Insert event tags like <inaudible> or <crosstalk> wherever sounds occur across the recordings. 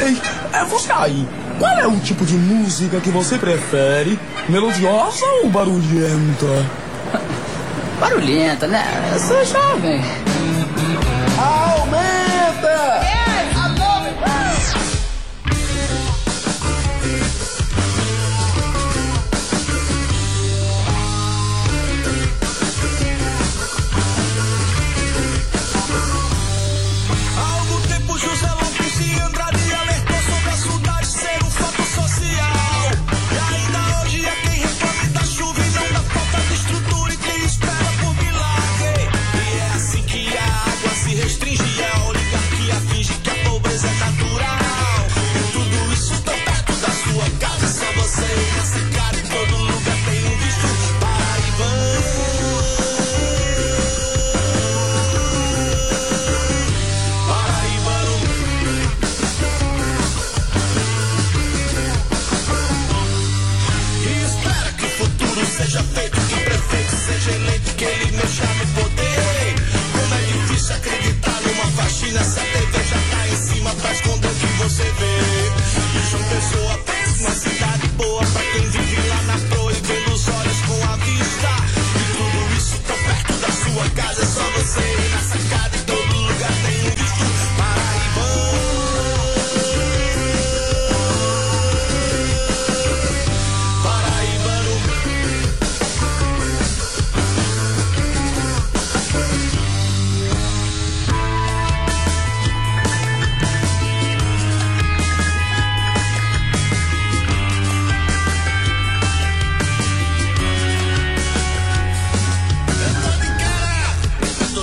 Ei, é você aí. Qual é o tipo de música que você prefere? Melodiosa ou barulhenta? Barulhenta, né? Eu sou jovem.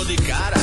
De cara,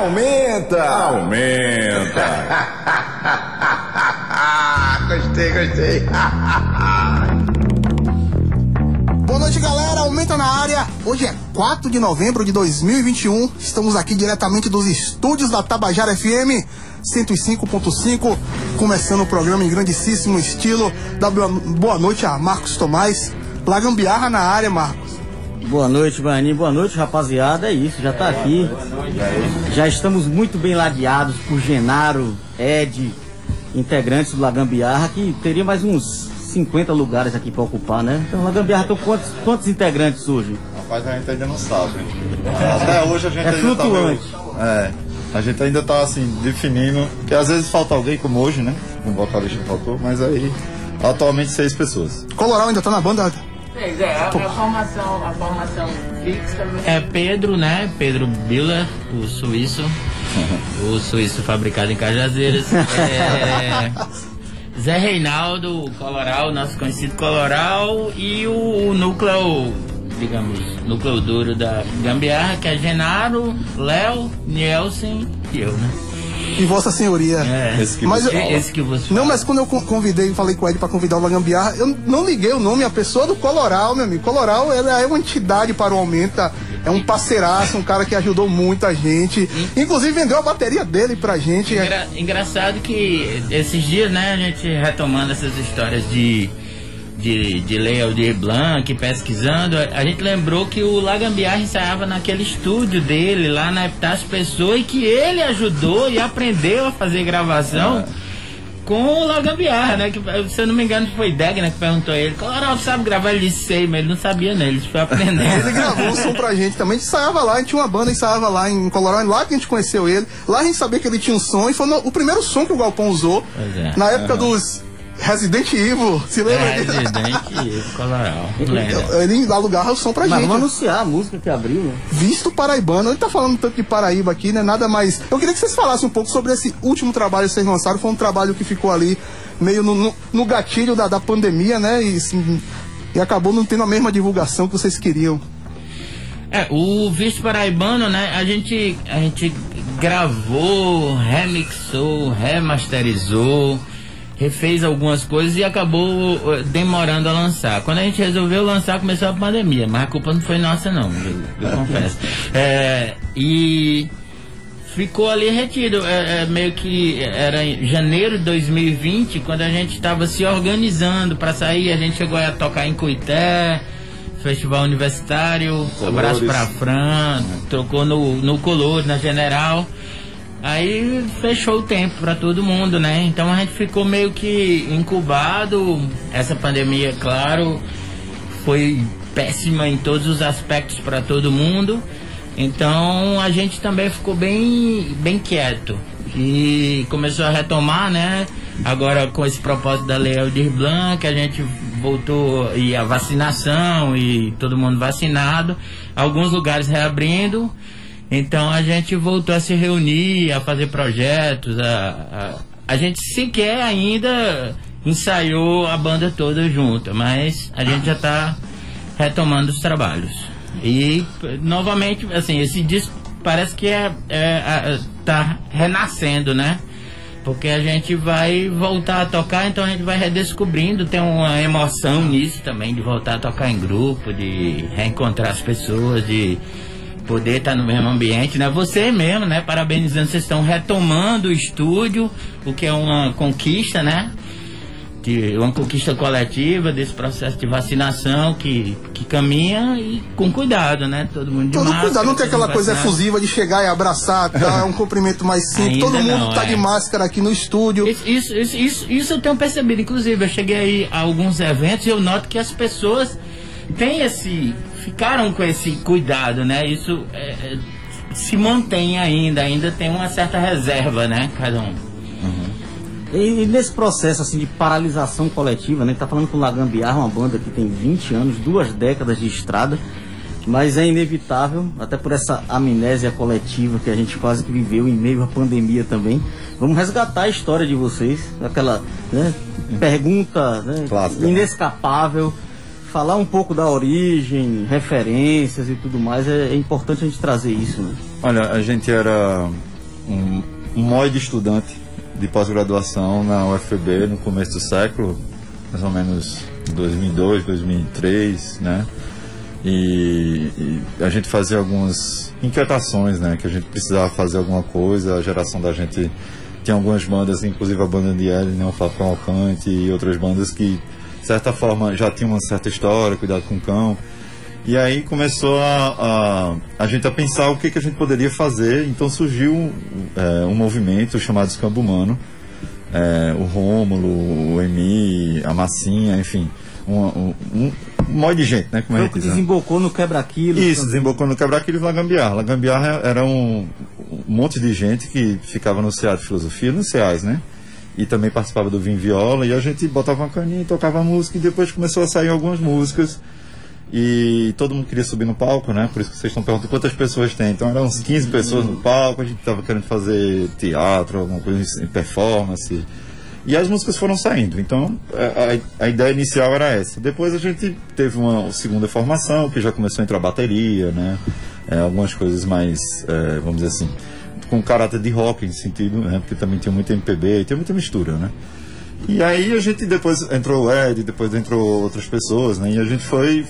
Aumenta! Aumenta! <laughs> Gostei, gostei. <laughs> Boa noite, galera. Aumenta na área. Hoje é 4 de novembro de 2021. Estamos aqui diretamente dos estúdios da Tabajara FM 105.5, começando o programa em grandíssimo estilo. Boa- boa noite a Marcos Tomás. Lagambiarra na área, Marcos. Boa noite, Bani. Boa noite, rapaziada. É isso, já tá aqui. Já estamos muito bem ladeados por Genaro, Ed, integrantes do Lagambiarra, que teria mais uns 50 lugares aqui para ocupar, né? Então, Lagambiarra, tem quantos, quantos integrantes hoje? Rapaz, a gente ainda não sabe. Até hoje a gente É ainda flutuante. tá meio- É. A gente ainda tá assim, definindo. Que às vezes falta alguém, como hoje, né? Um vocalista faltou, mas aí. Atualmente seis pessoas. Coloral ainda tá na banda? É, a, a formação, a formação fixa. É Pedro, né? Pedro Biller, o suíço. o suíço fabricado em Cajazeiras. <laughs> É, Zé Reinaldo, Coloral, nosso conhecido Coloral. E o, o núcleo, digamos, núcleo duro da Gambiarra, que é Genaro, Léo, Nielsen e eu, né? E Vossa Senhoria. É, Esse que Mas você eu- esse, esse que você Não, fala. mas quando eu con- convidei, falei com Ed pra convidar o Lagambiarra, eu não liguei o nome à pessoa do Coloral, meu amigo. Coloral, ela é uma entidade para o Aumenta, é um parceiraço, um cara que ajudou muito a gente. Inclusive vendeu a bateria dele pra gente. Engra- engraçado que esses dias, né, a gente retomando essas histórias de, de, de Lei Aldir Blanc, pesquisando, a, gente lembrou que o Lagambiar ensaiava naquele estúdio dele, lá na Epitácio Pessoa, e que ele ajudou e aprendeu a fazer gravação. Com o Lagambiar, né? Que, se eu não me engano, foi Degna que perguntou a ele: Coloral, sabe gravar? Ele disse: sei, mas ele não sabia, né? Ele foi aprendendo. <laughs> Ele gravou um som pra gente também. A gente ensaiava lá, a gente tinha uma banda, ensaiava lá em Colorado, lá que a gente conheceu ele. Lá a gente sabia que ele tinha um som, e foi no- o primeiro som que o Galpão usou. É. Na época dos Resident Evil, se lembra É, disso? Residente e Coloral. Lembra? Ele alugava o som pra Mas gente. vamos anunciar a música que abriu, né? Visto paraibano, ele tá falando tanto de Paraíba aqui, né? Nada mais. Eu queria que vocês falassem um pouco sobre esse último trabalho que vocês lançaram. Foi um trabalho que ficou ali meio no, no- no gatilho da, da pandemia, né? E, assim, e acabou não tendo a mesma divulgação que vocês queriam. É, o Visto Paraibano, né? A gente, a gente gravou, remixou, remasterizou, refez algumas coisas e acabou eh, demorando a lançar. Quando a gente resolveu lançar, começou a pandemia, mas a culpa não foi nossa, não, eu, eu confesso. <laughs> É, e ficou ali retido. É, é, meio que era em janeiro de 2020, quando a gente estava se organizando para sair, a gente chegou a tocar em Cuité, Festival Universitário, abraço para Fran, trocou no, no Color, na General. Aí fechou o tempo para todo mundo, né? Então a gente ficou meio que incubado. Essa pandemia, claro, foi péssima em todos os aspectos para todo mundo. Então a gente também ficou bem, bem quieto e começou a retomar, né? Agora com esse propósito da Lei Aldir Blanc, a gente voltou e a vacinação e todo mundo vacinado, alguns lugares reabrindo. Então a gente voltou a se reunir, a fazer projetos, a, a, a gente sequer ainda ensaiou a banda toda junta, mas a gente já está retomando os trabalhos. E novamente, assim, esse disco parece que é, é, tá renascendo, né? Porque a gente vai voltar a tocar, então a gente vai redescobrindo, tem uma emoção nisso também, de voltar a tocar em grupo, de reencontrar as pessoas, de poder estar no mesmo ambiente, né? Você mesmo, né? Parabenizando, vocês estão retomando o estúdio, o que é uma conquista, né? De uma conquista coletiva desse processo de vacinação que, que caminha e com cuidado, né? Todo mundo de Todo máscara, cuidado, não tem aquela coisa efusiva de chegar e abraçar, <laughs> tá? É um cumprimento mais simples. Ainda Todo mundo não, tá é. de máscara aqui no estúdio. Isso, isso, isso, isso, isso eu tenho percebido. Inclusive, eu cheguei aí a alguns eventos e eu noto que as pessoas têm esse. Ficaram com esse cuidado, né? Isso é, é, se mantém ainda, ainda tem uma certa reserva, né? Cada um. E, e nesse processo assim de paralisação coletiva, né? Tá falando com o Lagambiar, uma banda que tem 20 anos, duas décadas de estrada, mas é inevitável, até por essa amnésia coletiva que a gente quase que viveu em meio à pandemia também. Vamos resgatar a história de vocês, aquela né, pergunta né, Clássica, né? Falar um pouco da origem, referências e tudo mais, é, é importante a gente trazer isso, né? Olha, a gente era um, um de estudante de pós-graduação na UFB no começo do século, mais ou menos 2002, 2003, né? E, e a gente fazia algumas inquietações, né? Que a gente precisava fazer alguma coisa, a geração da gente tinha algumas bandas, inclusive a banda de Ellen, né? o Fafão Alcante e outras bandas que, de certa forma, já tinham uma certa história, cuidado com o cão. E aí começou a, a, a gente a pensar o que, que a gente poderia fazer. Então surgiu é, um movimento chamado Escambo Humano. É, o Rômulo, o Emi, a Massinha, enfim. Um, um, um, monte de gente, né? Como gente que né? desembocou no quebra-quilo. Isso, desembocou no Quebra-Quilo e Lagambiar. Lagambiar era um, um monte de gente que ficava no CA de Filosofia, no CEAs, né? E também participava do Vim Viola, e a gente botava uma caninha, tocava música, e depois começou a sair algumas músicas E todo mundo queria subir no palco, né? Por isso que vocês estão perguntando quantas pessoas tem. Então eram uns 15 pessoas no palco, a gente tava querendo fazer teatro, alguma coisa assim, performance. E as músicas foram saindo. Então a- a ideia inicial era essa. Depois a gente teve uma segunda formação, que já começou a entrar bateria, né? É, algumas coisas mais, é, vamos dizer assim, com caráter de rock em sentido, né? Porque também tinha muito MPB, tem muita mistura, né? E aí a gente depois entrou o Ed, depois entrou outras pessoas, né? E a gente foi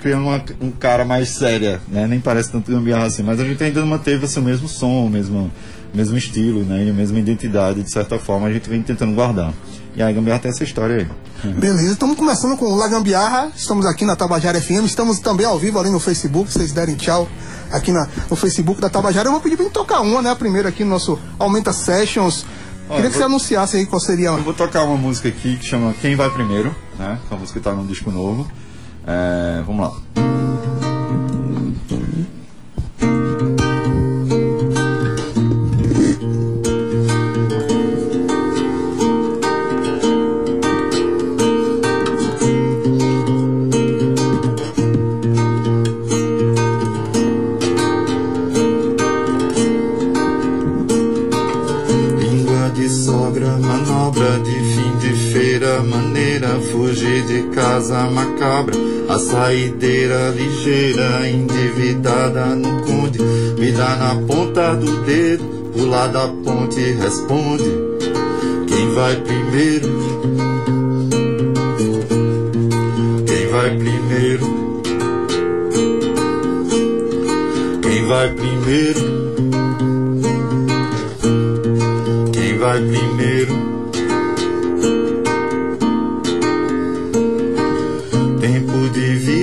criando uma, um cara mais séria, né? Nem parece tanto gambiarra assim, mas a gente ainda manteve assim, o mesmo som, o mesmo, mesmo estilo, né? E a mesma identidade, de certa forma, a gente vem tentando guardar. E aí a gambiarra tem essa história aí. Beleza, estamos começando com o La Gambiarra, estamos aqui na Tabajara FM, estamos também ao vivo ali no Facebook, se vocês derem tchau aqui na- no Facebook da Tabajara. Eu vou pedir pra gente tocar uma, né? A primeira aqui no nosso Aumenta Sessions. Queria que você vou- anunciasse aí qual seria. Eu vou tocar uma música aqui que chama Quem Vai Primeiro, né? Que é uma música que tá num disco novo. É, vamos lá. Saideira ligeira, endividada no conde, me dá na ponta do dedo, pular da ponte responde, quem vai primeiro? Quem vai primeiro? Quem vai primeiro? Quem vai primeiro?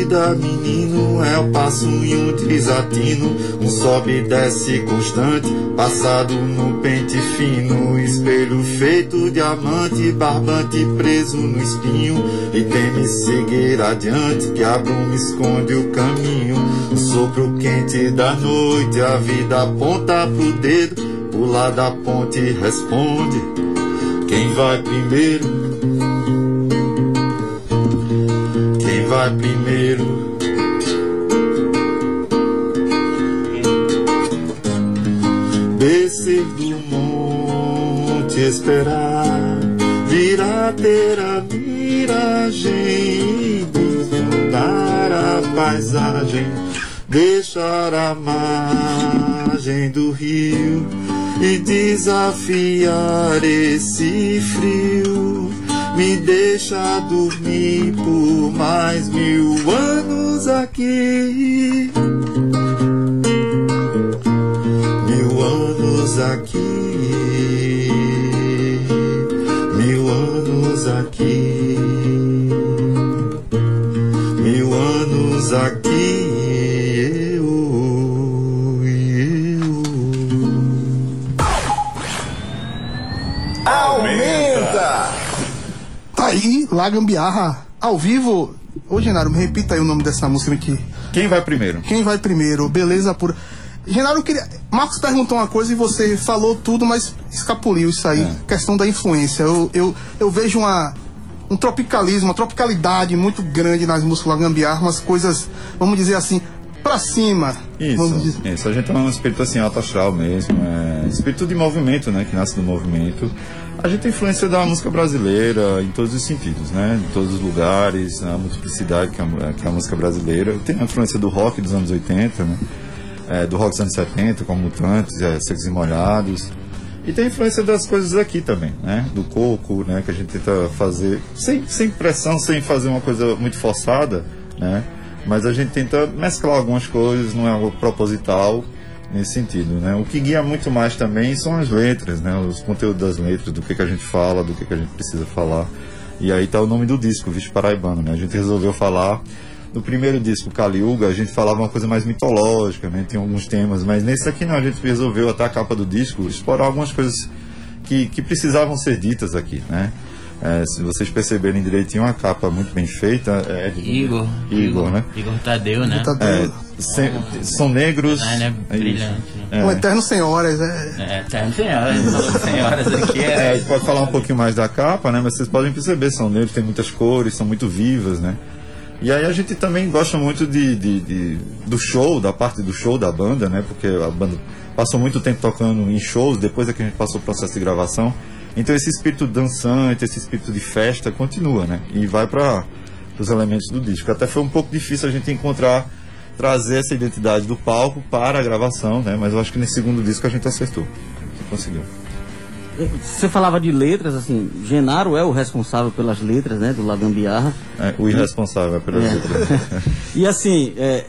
Vida, menino, é o passo e um desatino. Um sobe e desce constante, passado no pente fino. Espelho feito diamante, barbante preso no espinho. E teme seguir adiante, que a bruma esconde o caminho. O sopro quente da noite, a vida aponta pro dedo. Pular da ponte responde: Quem vai primeiro? Vai primeiro? Descer do monte, esperar, virá ter a miragem, desnudar a paisagem, deixar a margem do rio e desafiar esse frio. Me deixa dormir por mais mil anos aqui. Mil anos aqui. Mil anos aqui. Mil anos aqui. Aí, La Gambiarra, ao vivo. Ô, Genaro, me repita aí o nome dessa música aqui. Quem vai primeiro? Quem vai primeiro? Beleza pura. Genaro, queria. Marcos perguntou uma coisa e você falou tudo, mas escapuliu isso aí. Questão da influência. Eu, eu, eu vejo uma, um tropicalismo, uma tropicalidade muito grande nas músicas Gambiarra, umas coisas, vamos dizer assim, pra cima. Isso, isso. A gente é um espírito assim alto astral mesmo, é espírito de movimento, né, que nasce do movimento. A gente tem influência da música brasileira em todos os sentidos, né, em todos os lugares, a multiplicidade que a, que a música brasileira. Tem a influência do rock dos anos 80, né, é, do rock dos anos 70, como Mutantes, é, Secos e Molhados. E tem a influência das coisas aqui também, né? Do coco, né? Que a gente tenta fazer sem, sem pressão, sem fazer uma coisa muito forçada, né? Mas a gente tenta mesclar algumas coisas, não é algo proposital nesse sentido, né? O que guia muito mais também são as letras, né? Os conteúdos das letras, do que, que a gente fala, do que, que a gente precisa falar. E aí tá o nome do disco, Vixe Paraibano, né? A gente resolveu falar no primeiro disco, Caliuga, a gente falava uma coisa mais mitológica, né? Tem alguns temas, mas nesse aqui não, a gente resolveu até a capa do disco explorar algumas coisas que, que precisavam ser ditas aqui, né? É, se vocês perceberem direitinho, uma capa muito bem feita. É de- Igor. Igor, né? Igor Tadeu, né? Tá É, sem- são negros. Ah, né? é. Brilhante. É. Um eterno senhoras, é. É, tá, senhoras, senhoras aqui É, a é. gente pode falar um pouquinho mais da capa, né? Mas vocês podem perceber, são negros, tem muitas cores, são muito vivas, né? E aí a gente também gosta muito de, de- de- do show, da parte do show da banda, né? Porque a banda passou muito tempo tocando em shows, depois é que a gente passou o processo de gravação. Então esse espírito dançante, esse espírito de festa continua, né? E vai para os elementos do disco. Até foi um pouco difícil a gente encontrar, trazer essa identidade do palco para a gravação, né? Mas eu acho que nesse segundo disco a gente acertou. Conseguiu. Você falava de letras, assim, Genaro é o responsável pelas letras, né, do Lagambiarra. É, o irresponsável é pelas É. letras. <laughs> E assim, é,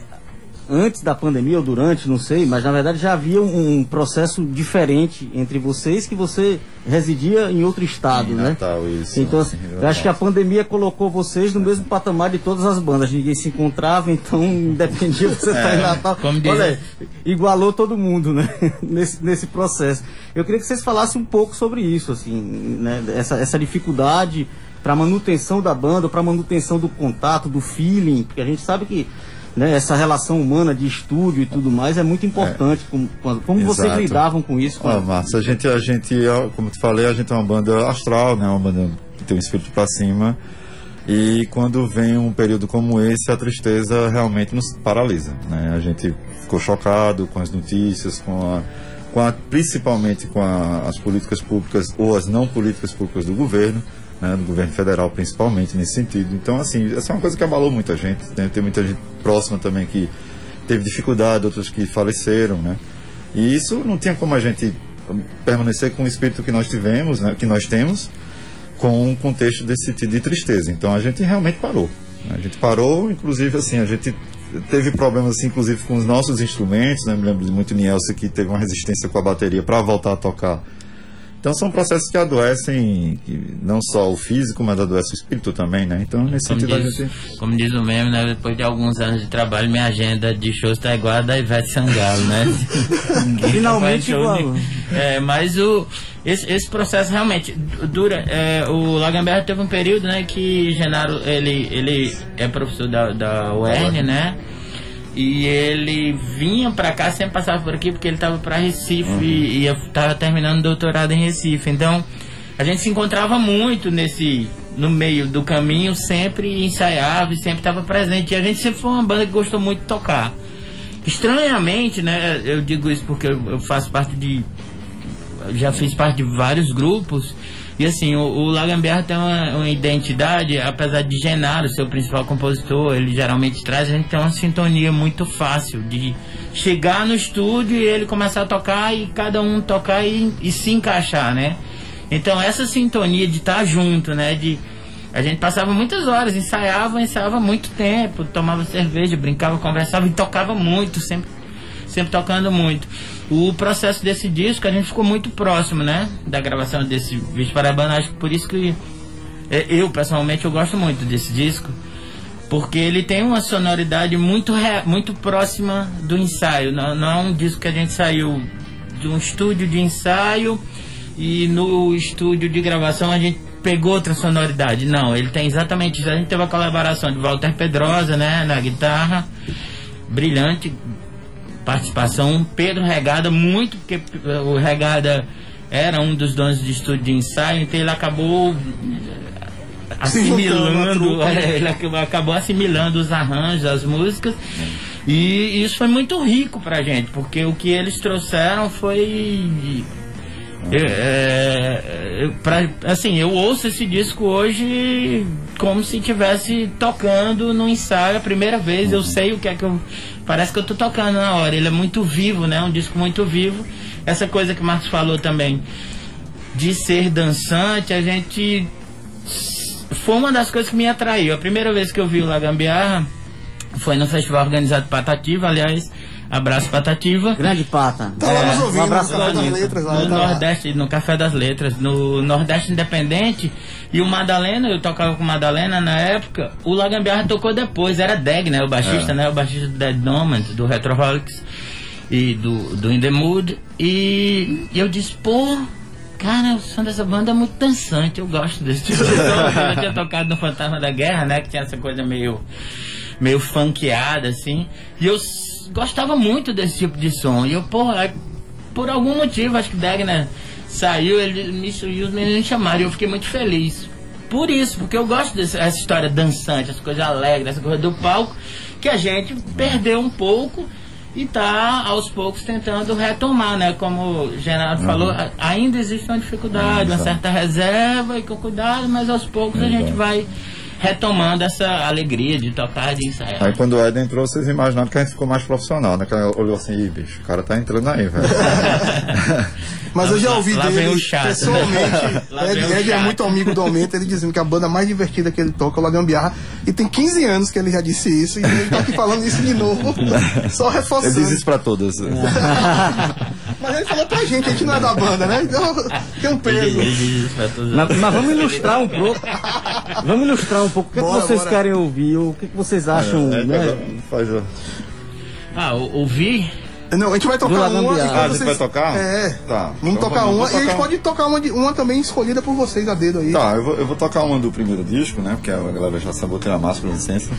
antes da pandemia ou durante, não sei, mas na verdade já havia um, um processo diferente entre vocês que você residia em outro estado, Em né? Natal, isso. Então, assim, eu acho que a pandemia colocou vocês no mesmo patamar de todas as bandas. Ninguém se encontrava, então <laughs> independia de você estar em Natal. Olha, igualou todo mundo, né? <laughs> nesse, nesse processo. Eu queria que vocês falassem um pouco sobre isso, assim, né? Essa, essa dificuldade para manutenção da banda, para manutenção do contato, do feeling, porque a gente sabe que né, essa relação humana de estúdio e tudo mais é muito importante. Como, quando- como vocês lidavam com isso? Ó, Márcio, a gente, a gente, como te falei, a gente é uma banda astral, né? Uma banda que tem um espírito pra cima. E quando vem um período como esse, a tristeza realmente nos paralisa, né? A gente ficou chocado com as notícias, com a, com a principalmente com a- as políticas públicas ou as não políticas públicas do governo, né? Do governo federal principalmente nesse sentido. Então, assim, essa é uma coisa que abalou muita gente. Né? Tem muita gente próxima também que teve dificuldade, outros que faleceram, né? E isso não tinha como a gente permanecer com o espírito que nós tivemos, né, que nós temos, com um contexto desse tipo de tristeza. Então a gente realmente parou. A gente parou, inclusive assim, a gente teve problemas assim, inclusive com os nossos instrumentos, né? Me lembro de muito Nielsen que teve uma resistência com a bateria para voltar a tocar. Então são processos que adoecem que não só o físico, mas adoece o espírito também, né? Então nesse Como sentido a diz, gente como diz o meme, né? Depois de alguns anos de trabalho, minha agenda de shows tá igual a da Ivete Sangalo, né? <laughs> Finalmente igual. de- É, mas o, esse, esse processo realmente dura. é, o Lagamberto teve um período, né, que Genaro, ele, ele é professor da, da UERN, né? E ele vinha pra cá, sempre passava por aqui porque ele tava pra Recife e ia, tava terminando o doutorado em Recife. Então, a gente se encontrava muito nesse no meio do caminho, sempre ensaiava e sempre estava presente. E a gente sempre foi uma banda que gostou muito de tocar. Estranhamente, né? Eu digo isso porque eu, eu faço parte de. Já fiz parte de vários grupos. E assim, o, o tem uma, uma identidade, apesar de Genaro ser o principal compositor, ele geralmente traz, a gente tem uma sintonia muito fácil de chegar no estúdio e ele começar a tocar e cada um tocar e, e se encaixar, né? Então essa sintonia de estar junto, né? De a gente passava muitas horas, ensaiava, ensaiava muito tempo, tomava cerveja, brincava, conversava e tocava muito, sempre, sempre tocando muito. O processo desse disco a gente ficou muito próximo, né? Da gravação desse Vídeo Parabana, acho que por isso que é, eu pessoalmente eu gosto muito desse disco. Porque ele tem uma sonoridade muito, muito próxima do ensaio. Não, não é um disco que a gente saiu de um estúdio de ensaio e no estúdio de gravação a gente pegou outra sonoridade. Não, ele tem exatamente isso. A gente teve a colaboração de Walter Pedrosa, né, na guitarra, brilhante participação. Pedro Regada, muito, porque eh, o Regada era um dos donos de estúdio de ensaio, então ele acabou eh, assimilando, <laughs> é, ele ac- acabou assimilando os arranjos, as músicas. E isso foi muito rico pra gente, porque o que eles trouxeram foi. é, é, pra- assim, eu ouço esse disco hoje como se estivesse tocando no ensaio a primeira vez. Eu sei o que é que eu. Parece que eu tô tocando na hora. Ele é muito vivo, né? Um disco muito vivo. Essa coisa que o Marcos falou também de ser dançante, a gente. Foi uma das coisas que me atraiu. A primeira vez que eu vi o Lagambiarra foi no festival organizado Patativa, aliás. Abraço Patativa. Grande pata. Tá lá nos um ouvindo, abraço no Café das. Letras, lá, No tá lá. Nordeste, no Café das Letras, no Nordeste Independente. E o Madalena, eu tocava com o Madalena na época. O Lagambiarra tocou depois, era Deg, né? O baixista, É. né? O baixista do Dead Nomads, do Retroholics e do, do In The Mood. E, e eu disse, pô, cara, o som dessa banda é muito dançante, eu gosto desse tipo de som. <laughs> Eu tinha tocado no Fantasma da Guerra, né? Que tinha essa coisa meio meio funkeada, assim. E eu gostava muito desse tipo de som. E eu, porra, por algum motivo, acho que Degner saiu, ele me e os meninos me chamaram. E eu fiquei muito feliz. por isso, porque eu gosto dessa essa história dançante, essa coisa alegre, essa coisa do palco, que a gente perdeu um pouco e tá aos poucos tentando retomar, né? Como o Gerardo falou, a- ainda existe uma dificuldade, uma certa reserva e com cuidado, mas aos poucos a gente vai retomando essa alegria de tocar, de ensaiar. Aí quando o Ed entrou, vocês imaginaram que a gente ficou mais profissional, né? Que ela olhou assim, Ih, bicho, o cara tá entrando aí, velho. <laughs> Mas eu já ouvi Lá vem dele o chato. pessoalmente. <laughs> Lá vem Ed, o Ed é muito amigo do Aumento, ele dizendo que a banda mais divertida que ele toca é o Gambiarra. E tem 15 anos que ele já disse isso, e ele tá aqui falando isso de novo. <laughs> Só Ele reforçando. diz isso pra todas. Mas ele falou pra gente, a gente não é da banda, né? Então tem um peso. Mas, mas vamos ilustrar um pouco. Vamos ilustrar um pouco. O que, é que Bora, vocês bora. querem ouvir? O que, é que vocês acham, É, né? faz o- Ah, ouvir Não, a gente vai tocar uma. Lagambiarra. e Ah, a quando gente vocês- vai tocar? É. Tá. Vamos Então tocar vamos uma. E a gente tocar. pode tocar uma, de- uma também escolhida por vocês a dedo aí. Tá, eu vou, eu vou tocar uma do primeiro disco, né? Porque a galera já saboteia a máscara, com licença.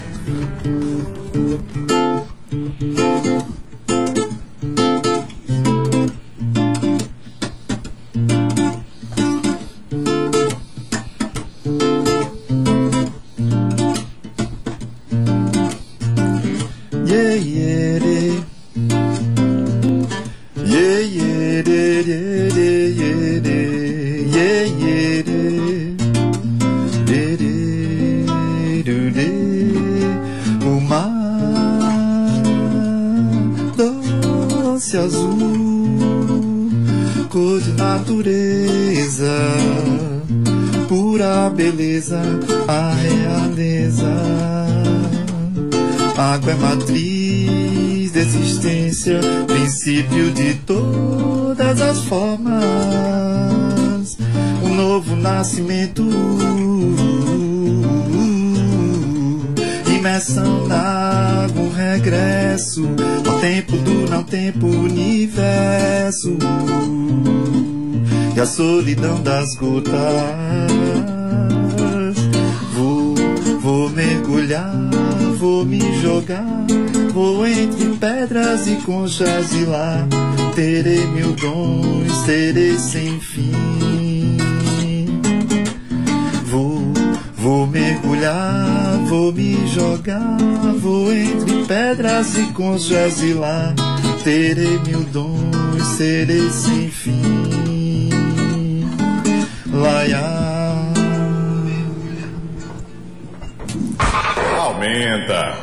A solidão das gotas. Vou, vou mergulhar, vou me jogar, vou entre pedras e conchas e lá terei mil dons, terei sem fim. Vou, vou mergulhar, vou me jogar, vou entre pedras e conchas e lá terei mil dons, serei sem. Laia. Aumenta.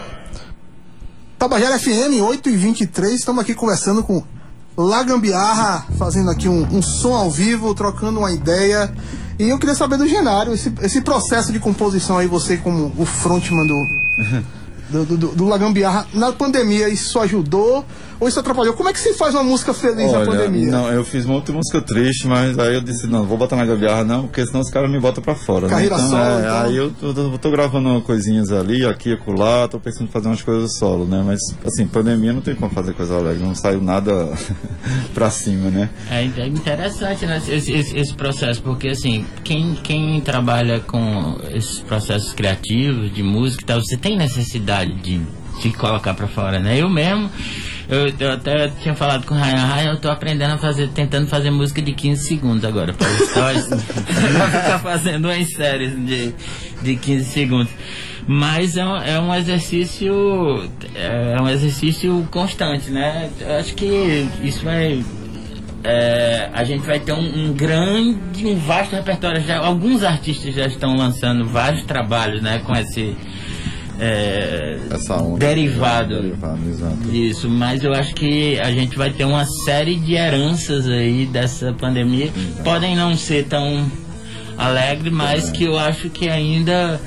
Tabajara FM 8 e 23 estamos aqui conversando com La Gambiarra, fazendo aqui um, um som ao vivo, trocando uma ideia. E eu queria saber do Genário, esse, esse processo de composição aí, você como o frontman do, do, do, do, do La Gambiarra, na pandemia, isso ajudou ou isso atrapalhou? Como é que se faz uma música feliz na Olha, pandemia? não, eu fiz muita música triste, mas aí eu disse, não, vou botar na gambiarra não, porque senão os caras me botam pra fora, né? Carreira Então, solo, é, então. aí eu tô, tô- tô gravando coisinhas ali, aqui, acolá, tô pensando em fazer umas coisas solo, né? Mas, assim, pandemia não tem como fazer coisa alegre, não saiu nada <laughs> pra cima, né? É é interessante né, esse, esse- esse processo, porque assim, quem, quem trabalha com esses processos criativos, de música e tal, você tem necessidade de se colocar pra fora, né? Eu mesmo, eu, eu até tinha falado com o Ryan, Ryan, eu tô aprendendo a fazer, tentando fazer música de 15 segundos agora, para stories, pra ficar fazendo umas séries de, de 15 segundos. Mas é um, é um exercício é um exercício constante, né? Eu acho que isso vai é, a gente vai ter um, um grande, um vasto repertório. Já, alguns artistas já estão lançando vários trabalhos, né, com esse é, Essa onda. derivado Derivado, exato. disso. Mas eu acho que a gente vai ter uma série de heranças aí dessa pandemia. Podem não ser tão alegres, mas que eu acho que ainda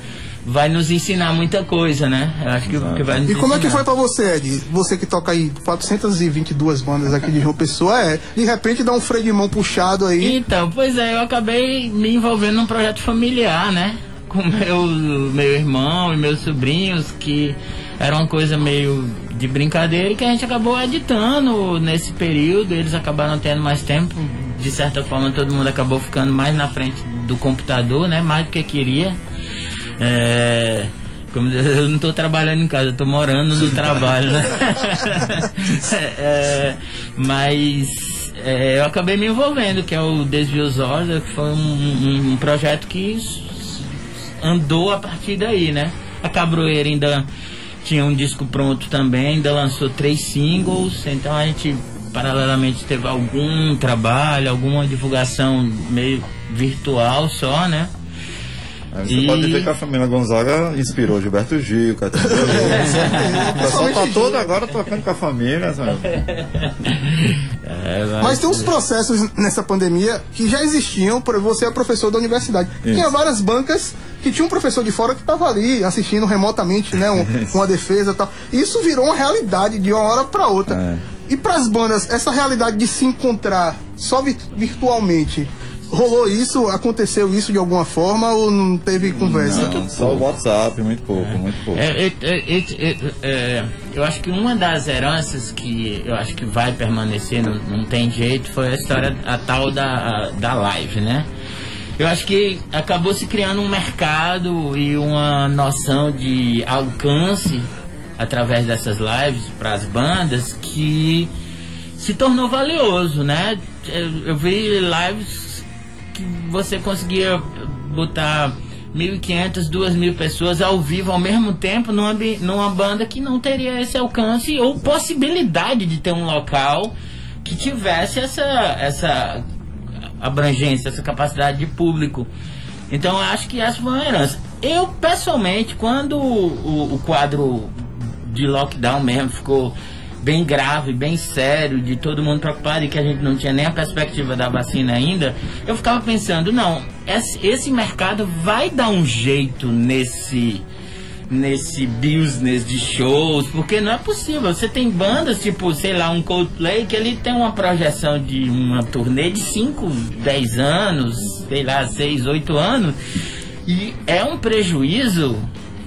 vai nos ensinar muita coisa, né? Eu acho que, que vai nos E como é que ensinar. foi pra você, Ed? Você que toca aí 422 bandas aqui de João Pessoa, é, de repente dá um freio de mão puxado aí. Então, pois é, eu acabei me envolvendo num projeto familiar, né? Com meu, meu irmão e meus sobrinhos, que era uma coisa meio de brincadeira e que a gente acabou editando nesse período. Eles acabaram tendo mais tempo. De certa forma, todo mundo acabou ficando mais na frente do computador, né? Mais do que queria. É, eu não estou trabalhando em casa, estou morando no trabalho, né? <laughs> É, mas é, eu acabei me envolvendo, que é o Desvio Zorda, que foi um, um- um projeto que andou a partir daí, né? A Cabroeira ainda tinha um disco pronto também, ainda lançou três singles, então a gente paralelamente teve algum trabalho, alguma divulgação meio virtual só, né? Aí você E- pode ver que a família Gonzaga inspirou Gilberto Gil, Caetano. O pessoal tá todo agora tocando com a família, sabe? É, Mas tem uns processos nessa pandemia que já existiam, por você é professor da universidade. Tinha várias bancas que tinha um professor de fora que estava ali assistindo remotamente, né, um- <laughs> uma defesa e tal. E isso virou uma realidade de uma hora para outra. É. E para as bandas, essa realidade de se encontrar só vi- virtualmente, rolou isso? Aconteceu isso de alguma forma ou não teve conversa? Não, só o WhatsApp, muito pouco, muito pouco. É, é, é, é, é, é, eu acho que uma das heranças que eu acho que vai permanecer, não, não tem jeito, foi a história, a tal da, da live, né? Eu acho que acabou se criando um mercado e uma noção de alcance através dessas lives para as bandas que se tornou valioso, né? Eu, eu vi lives que você conseguia botar 1.500, 2.000 pessoas ao vivo ao mesmo tempo numa, numa banda que não teria esse alcance ou possibilidade de ter um local que tivesse essa, essa abrangência, essa capacidade de público. Então eu acho que essa foi uma herança. Eu, pessoalmente, quando o- o quadro de lockdown mesmo ficou bem grave, bem sério, de todo mundo preocupado e que a gente não tinha nem a perspectiva da vacina ainda, eu ficava pensando, não, esse, mercado vai dar um jeito nesse nesse business de shows, porque não é possível. Você tem bandas, tipo, sei lá, um Coldplay, que ele tem uma projeção de uma turnê de 5, 10 anos, sei lá, 6, 8 anos, e é um prejuízo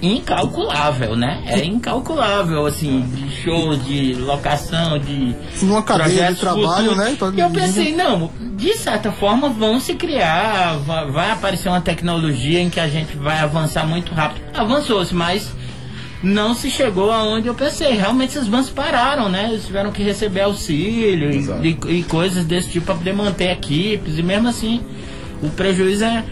incalculável, né? É incalculável, assim, de shows, de locação, de Numa cadeia de trabalho, futuros. né? Então, eu pensei, não, de certa forma vão se criar, va- vai aparecer uma tecnologia em que a gente vai avançar muito rápido. Avançou-se, mas não se chegou aonde eu pensei. Realmente essas bandas pararam, né? Eles tiveram que receber auxílio e, e- e coisas desse tipo para poder manter equipes, e mesmo assim o prejuízo é,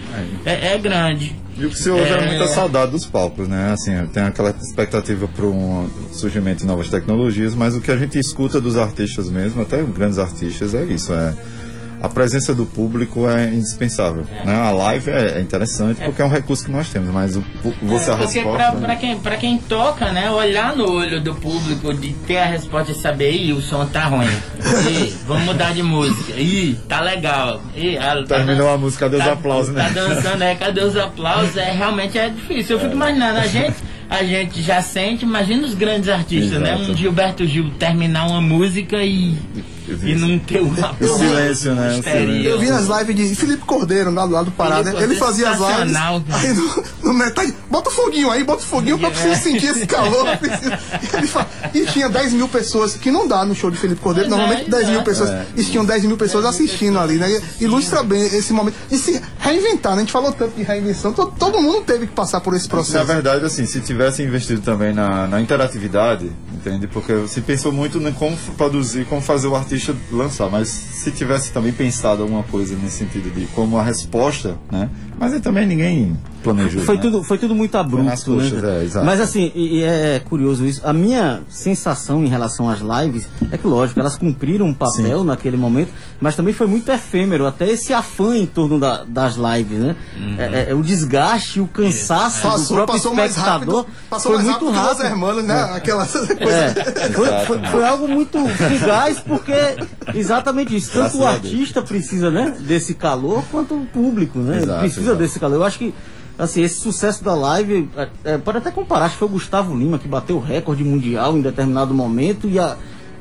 é, é grande. E o que se ouve é, É. muita saudade dos palcos, né? Assim, tem aquela expectativa para um surgimento de novas tecnologias, mas o que a gente escuta dos artistas mesmo, até grandes artistas, é isso, é a presença do público é indispensável. Né? A live é, é interessante porque é um recurso que nós temos, mas o, pu- você a Porque resposta. pra, né? pra quem, pra quem toca, né, olhar no olho do público, de ter a resposta e saber, ih, o som tá ruim. Ih, vamos mudar de música. Ih, tá legal. Ih, a, tá Terminou dan- a música, cadê os tá- aplausos, Tá né? dançando, é, cadê os aplausos? É, realmente é difícil. Eu fico imaginando, a gente, a gente já sente, imagina os grandes artistas, né? Exato. Um Gilberto Gil terminar uma música e, e não ter um aplauso. silêncio, né? O. Eu vi nas lives de Felipe Cordeiro, lá do lado do Parada. Felipe Ele fazia as lives. Aí no, no metade, bota o foguinho aí, bota o foguinho que eu preciso sentir esse calor. <laughs> preciso. E, e tinha 10 mil pessoas, que não dá no show de Felipe Cordeiro, é, normalmente 10 mil pessoas. E tinham 10 mil pessoas assistindo ali, né? E ilustra bem esse momento. E se reinventar, né? A gente falou tanto de reinvenção, to- todo mundo teve que passar por esse Na processo. verdade, assim, se tivesse investido também na, na interatividade, entende? Porque se pensou muito em como produzir, como fazer o artista lançar, mas se tivesse também pensado alguma coisa nesse sentido de como a resposta, né? Mas aí também ninguém planejou. Foi né? tudo, foi tudo muito abrupto, nas coxas, né? é. Mas assim, e, e é curioso isso. A minha sensação em relação às lives é que, lógico, elas cumpriram um papel naquele momento, mas também foi muito efêmero, até esse afã em torno da- das lives, né? É, é, o desgaste, o cansaço do Passou, próprio passou mais espectador rápido. Passou foi mais muito rápido rápido. Hermanos, né? Aquelas <laughs> coisas. É, foi, foi- foi algo muito fugaz, porque exatamente isso. Tanto Graças o artista precisa né, desse calor, quanto o público, né? Exato, precisa exato. desse calor. Eu acho que assim, esse sucesso da live, é, é, pode até comparar, acho que foi o Gustavo Lima que bateu o recorde mundial em determinado momento e a,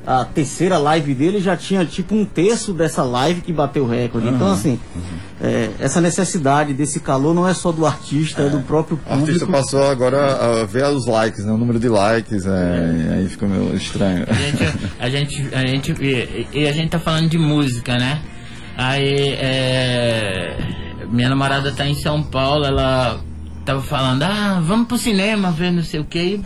a terceira live dele já tinha tipo um terço dessa live que bateu o recorde. Então, assim, é, essa necessidade desse calor não é só do artista, é, do próprio O artista público. passou agora a ver os likes, né? O número de likes, é, aí fica meio estranho. A gente, a gente, a gente, e, e a gente tá falando de música, né? Aí, é, minha namorada tá em São Paulo, ela tava falando, ah, vamos pro cinema ver não sei o que.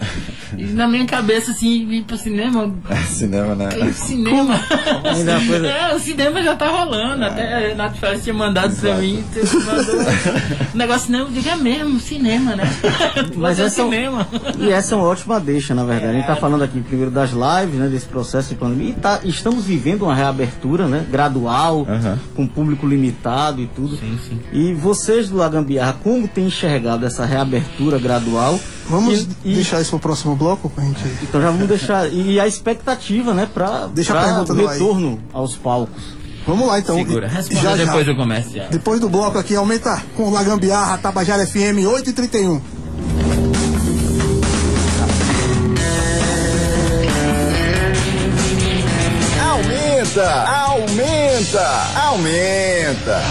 E na minha cabeça, assim, ir pro cinema. <laughs> Cinema, né? Que cinema? Ainda uma coisa- É, o cinema já tá rolando. Até a Renato Félix tinha mandado pra mim. mandou. O negócio não, eu digo, é mesmo, cinema, né? <laughs> Mas é cinema. e essa é uma ótima deixa, na verdade. A gente está falando aqui primeiro das lives, né, desse processo de pandemia. E tá- estamos vivendo uma reabertura, né, gradual, com público limitado e tudo. E vocês do Lagambiarra, como têm enxergado essa reabertura gradual? Vamos E- e- deixar isso pro próximo bloco pra gente. Então já vamos deixar. E a expectativa, né, para Deixa a pergunta no ar aí. retorno aos palcos. Vamos lá então. Segura, responda Já, já. depois do comercial. Depois do bloco aqui, aumenta com Lagambiarra, Tabajara FM 8h31. Aumenta, aumenta, aumenta.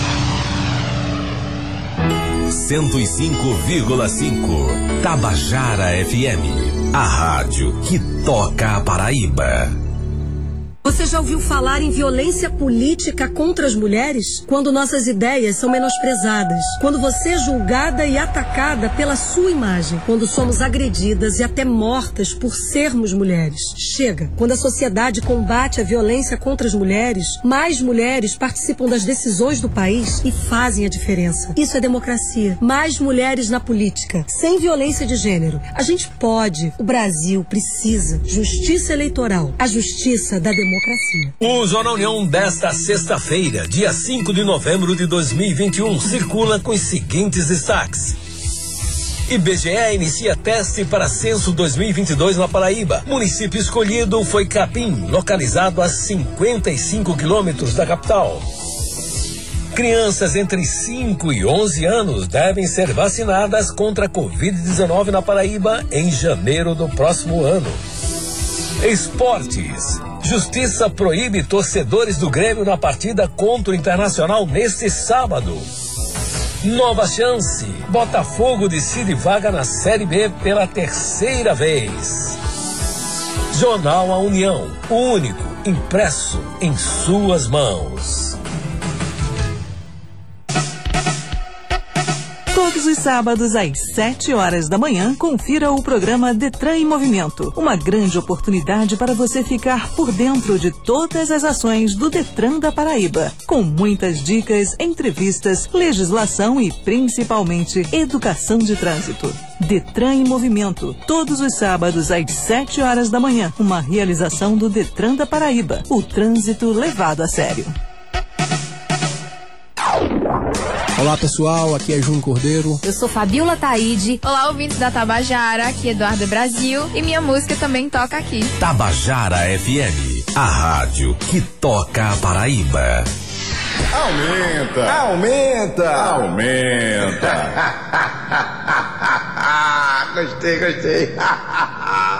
105,5 Tabajara FM, a rádio que toca a Paraíba. Você já ouviu falar em violência política contra as mulheres? Quando nossas ideias são menosprezadas. Quando você é julgada e atacada pela sua imagem. Quando somos agredidas e até mortas por sermos mulheres. Chega! Quando a sociedade combate a violência contra as mulheres, mais mulheres participam das decisões do país e fazem a diferença. Isso é democracia. Mais mulheres na política. Sem violência de gênero. A gente pode. O Brasil precisa. Justiça eleitoral. A justiça da democracia. O Jornal União desta sexta-feira, dia 5 de novembro de 2021, circula com os seguintes destaques. IBGE inicia teste para censo 2022 na Paraíba. Município escolhido foi Capim, localizado a 55 quilômetros da capital. Crianças entre 5 e 11 anos devem ser vacinadas contra a Covid-19 na Paraíba em janeiro do próximo ano. Esportes. Justiça proíbe torcedores do Grêmio na partida contra o Internacional neste sábado. Nova chance. Botafogo decide vaga na Série B pela terceira vez. Jornal A União. O único impresso em suas mãos. Todos os sábados às 7 horas da manhã, confira o programa Detran em Movimento. Uma grande oportunidade para você ficar por dentro de todas as ações do Detran da Paraíba, com muitas dicas, entrevistas, legislação e principalmente educação de trânsito. Detran em Movimento, todos os sábados às 7 horas da manhã. Uma realização do Detran da Paraíba. O trânsito levado a sério. Olá pessoal, aqui é Júnior Cordeiro. Eu sou Fabiola Taide. Olá, ouvintes da Tabajara, aqui é Eduardo Brasil e minha música também toca aqui. Tabajara FM, a rádio que toca a Paraíba. Aumenta, aumenta, aumenta. <laughs> gostei, gostei. <laughs>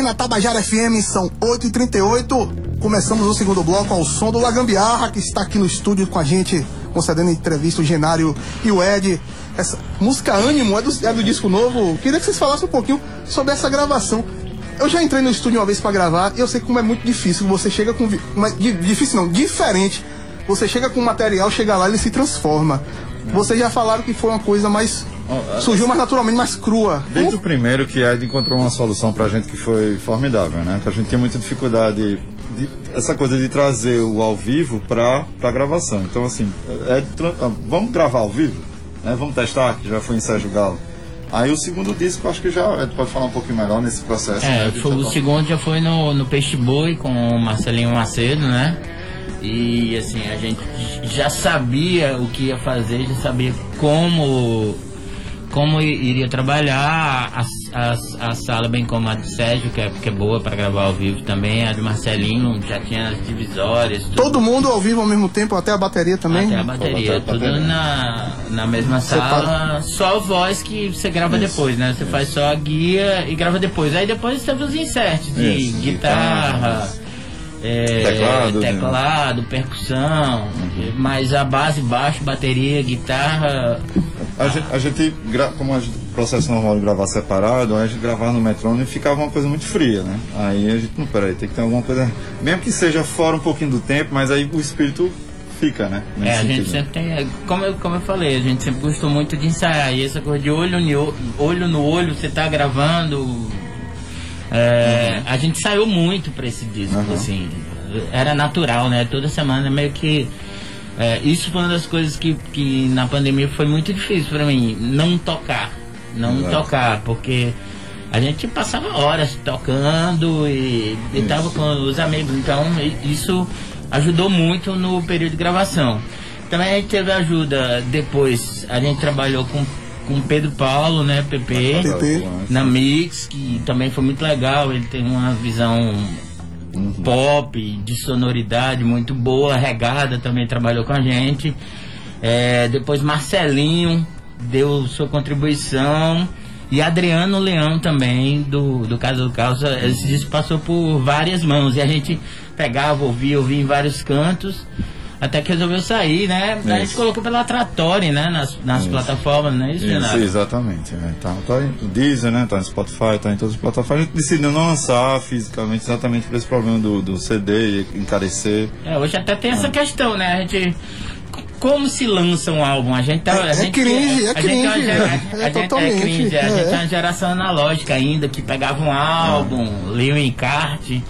aqui na Tabajara FM, são 8h38. Começamos o segundo bloco ao som do Lagambiarra, que está aqui no estúdio com a gente, concedendo entrevista o Genário e o Ed. Essa música Ânimo é do, é do disco novo. Queria que vocês falassem um pouquinho sobre essa gravação. Eu já entrei no estúdio uma vez pra gravar e eu sei como é muito difícil. Você chega com. Mas, di- difícil não, diferente. Você chega com o material, chega lá e ele se transforma. Vocês já falaram que foi uma coisa mais. Surgiu mais naturalmente, mais crua. Desde o primeiro que a Ed encontrou uma solução pra gente que foi formidável, né? Que a gente tinha muita dificuldade de, essa coisa de trazer o ao vivo pra, pra gravação. Então assim, Ed, tra- ah, vamos gravar ao vivo? Né? Vamos testar, que já foi em Sérgio Galo. Aí o segundo disco, acho que já Ed pode falar um pouquinho melhor nesse processo. É, né? foi- o segundo já foi no, no Peixe Boi com o Marcelinho Macedo, né? E assim, a gente já sabia o que ia fazer, já sabia como como iria trabalhar a, a, a sala, bem como a do Sérgio, que é, que é boa para gravar ao vivo também, a do Marcelinho já tinha as divisórias, tudo. Todo mundo ao vivo ao mesmo tempo, até a bateria também. Até a bateria, tudo na, na mesma sala, só a voz que você grava depois, né? Você faz só a guia e grava depois. Aí depois você os inserts de Isso, guitarra, é, Teclado, né? teclado, percussão, mas a base, baixo, bateria, guitarra. A gente, a gente como o processo normal de gravar separado, a gente gravava no metrônomo e ficava uma coisa muito fria, né? Aí a gente, não, peraí, tem que ter alguma coisa, mesmo que seja fora um pouquinho do tempo, mas aí o espírito fica, né? É, a Nesse gente sentido. sempre tem, como eu, como eu falei, a gente sempre gostou muito de ensaiar. E essa coisa de olho olho, no olho você tá gravando. É, A gente saiu muito pra esse disco, Uhum. assim. Era natural, né? Toda semana meio que. é, isso foi uma das coisas que, que na pandemia foi muito difícil pra mim. Não tocar. Não Exato. tocar, porque a gente passava horas tocando e, e tava com os amigos. Então isso ajudou muito no período de gravação. Também a gente teve ajuda depois, a gente trabalhou com com Pedro Paulo, né, PP, PP. na Mix, que também foi muito legal, ele tem uma visão pop, de sonoridade muito boa. Regada também trabalhou com a gente. É, depois Marcelinho deu sua contribuição. E Adriano Leão também, do, do Casa do Calça. Esse disco passou por várias mãos. E a gente pegava, ouvia, ouvia em vários cantos. Até que resolveu sair, né? A gente Isso. colocou pela Trattori, né? Nas, nas Isso. plataformas, não é isso, Isso, exatamente. né? Tá, tá em Deezer, né? Tá no Spotify, tá em todas as plataformas. A gente decidiu não lançar fisicamente exatamente por esse problema do, do CD e encarecer. É, hoje até tem essa questão, né? A gente. Como se lança um álbum? A gente tá. É- a é gente, cringe, é a gente cringe, gera- é a gente totalmente, cringe, a é. gente é uma geração analógica ainda, que pegava um álbum, lia um encarte.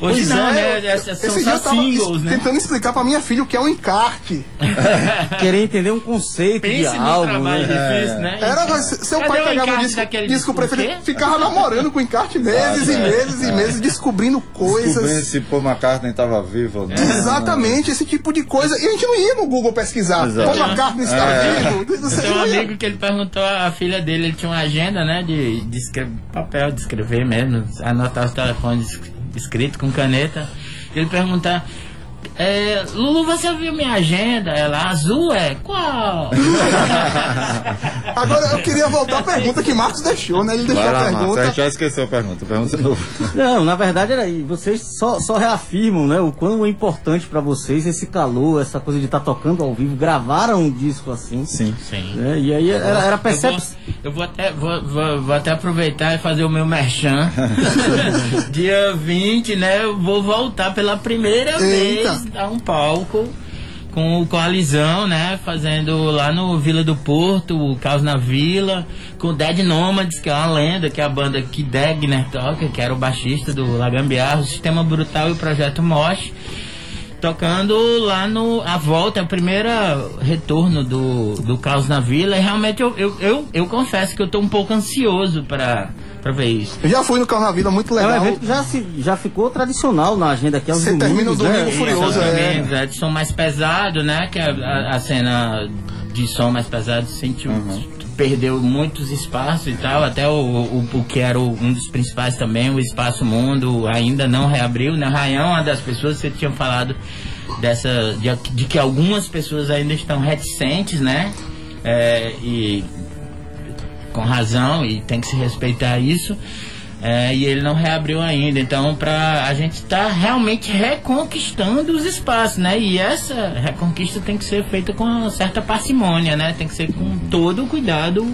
Hoje Pois não, é, né? São esse dia só tava singles, né? tentando explicar pra minha filha o que é um encarte. <laughs> Querer entender um conceito Pense de trabalho né? difícil, né? Era, seu Cadê pai pegava disco, disco disco preferido, ficava namorando com o encarte meses e é. <laughs> meses e meses, descobrindo Descobrindo coisas. se Paul McCartney estava vivo ou não. Exatamente, esse tipo de coisa. E a gente não ia no Google pesquisar. Exato. Paul McCartney está É. vivo. Tem um amigo que ele perguntou à filha dele, ele tinha uma agenda, né, de, de escrever, papel, de escrever mesmo, anotar os telefones escrito com caneta. Ele perguntar, é, Lulu, você viu minha agenda? Ela, azul é? Qual? <laughs> Agora eu queria voltar à pergunta que Marcos deixou, né? Ele deixou Vai a lá, Marcos, a pergunta. gente já esqueceu a pergunta. Pergunta de novo. <laughs> Não, na verdade era aí. Vocês só, só reafirmam, né, o quão é importante pra vocês esse calor, essa coisa de estar tocando ao vivo. Gravaram um disco assim. Sim. Sim. né, e aí era, era Eu vou, percepção. eu vou até, vou, vou, vou até aproveitar e fazer o meu merchan. <laughs> Dia 20, né? Eu vou voltar pela primeira Eita. vez a um palco com o Coalizão, né? Fazendo lá no Vila do Porto, o Caos na Vila, com o Dead Nomads, que é uma lenda, que é a banda que Degner toca, que era o baixista do Lagambiarra, o Sistema Brutal e o Projeto Mosh tocando lá no a volta, a primeira retorno do, do Caos na Vila, e realmente eu, eu, eu, eu confesso que eu tô um pouco ansioso para para ver isso. Eu já fui no Carro na Vida, muito É um legal. evento que já, se, já ficou tradicional na agenda aqui Você termina o domingos, né? domingo furioso, é. Exatamente, é de som mais pesado, né? Que a, a, a cena de som mais pesado sentiu, perdeu muitos espaços e tal. Até o, o, o que era o- um dos principais também, o Espaço Mundo, ainda não reabriu, né? Raião, uma das pessoas que você tinha falado dessa de, de que algumas pessoas ainda estão reticentes, né? É, e com razão e tem que se respeitar isso. É, e ele não reabriu ainda, então pra a gente estar realmente reconquistando os espaços, né? E essa reconquista tem que ser feita com uma certa parcimônia, né? Tem que ser com todo o cuidado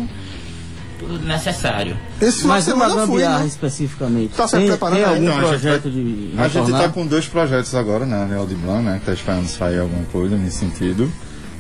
necessário. Esse Mas uma fui, gambiarra né? especificamente. Tá se tem, preparando tem aí? algum Então, a gente projeto de A gente retornar? tá com dois projetos agora, né? Real de Blanc, né? Que tá esperando sair alguma coisa nesse sentido.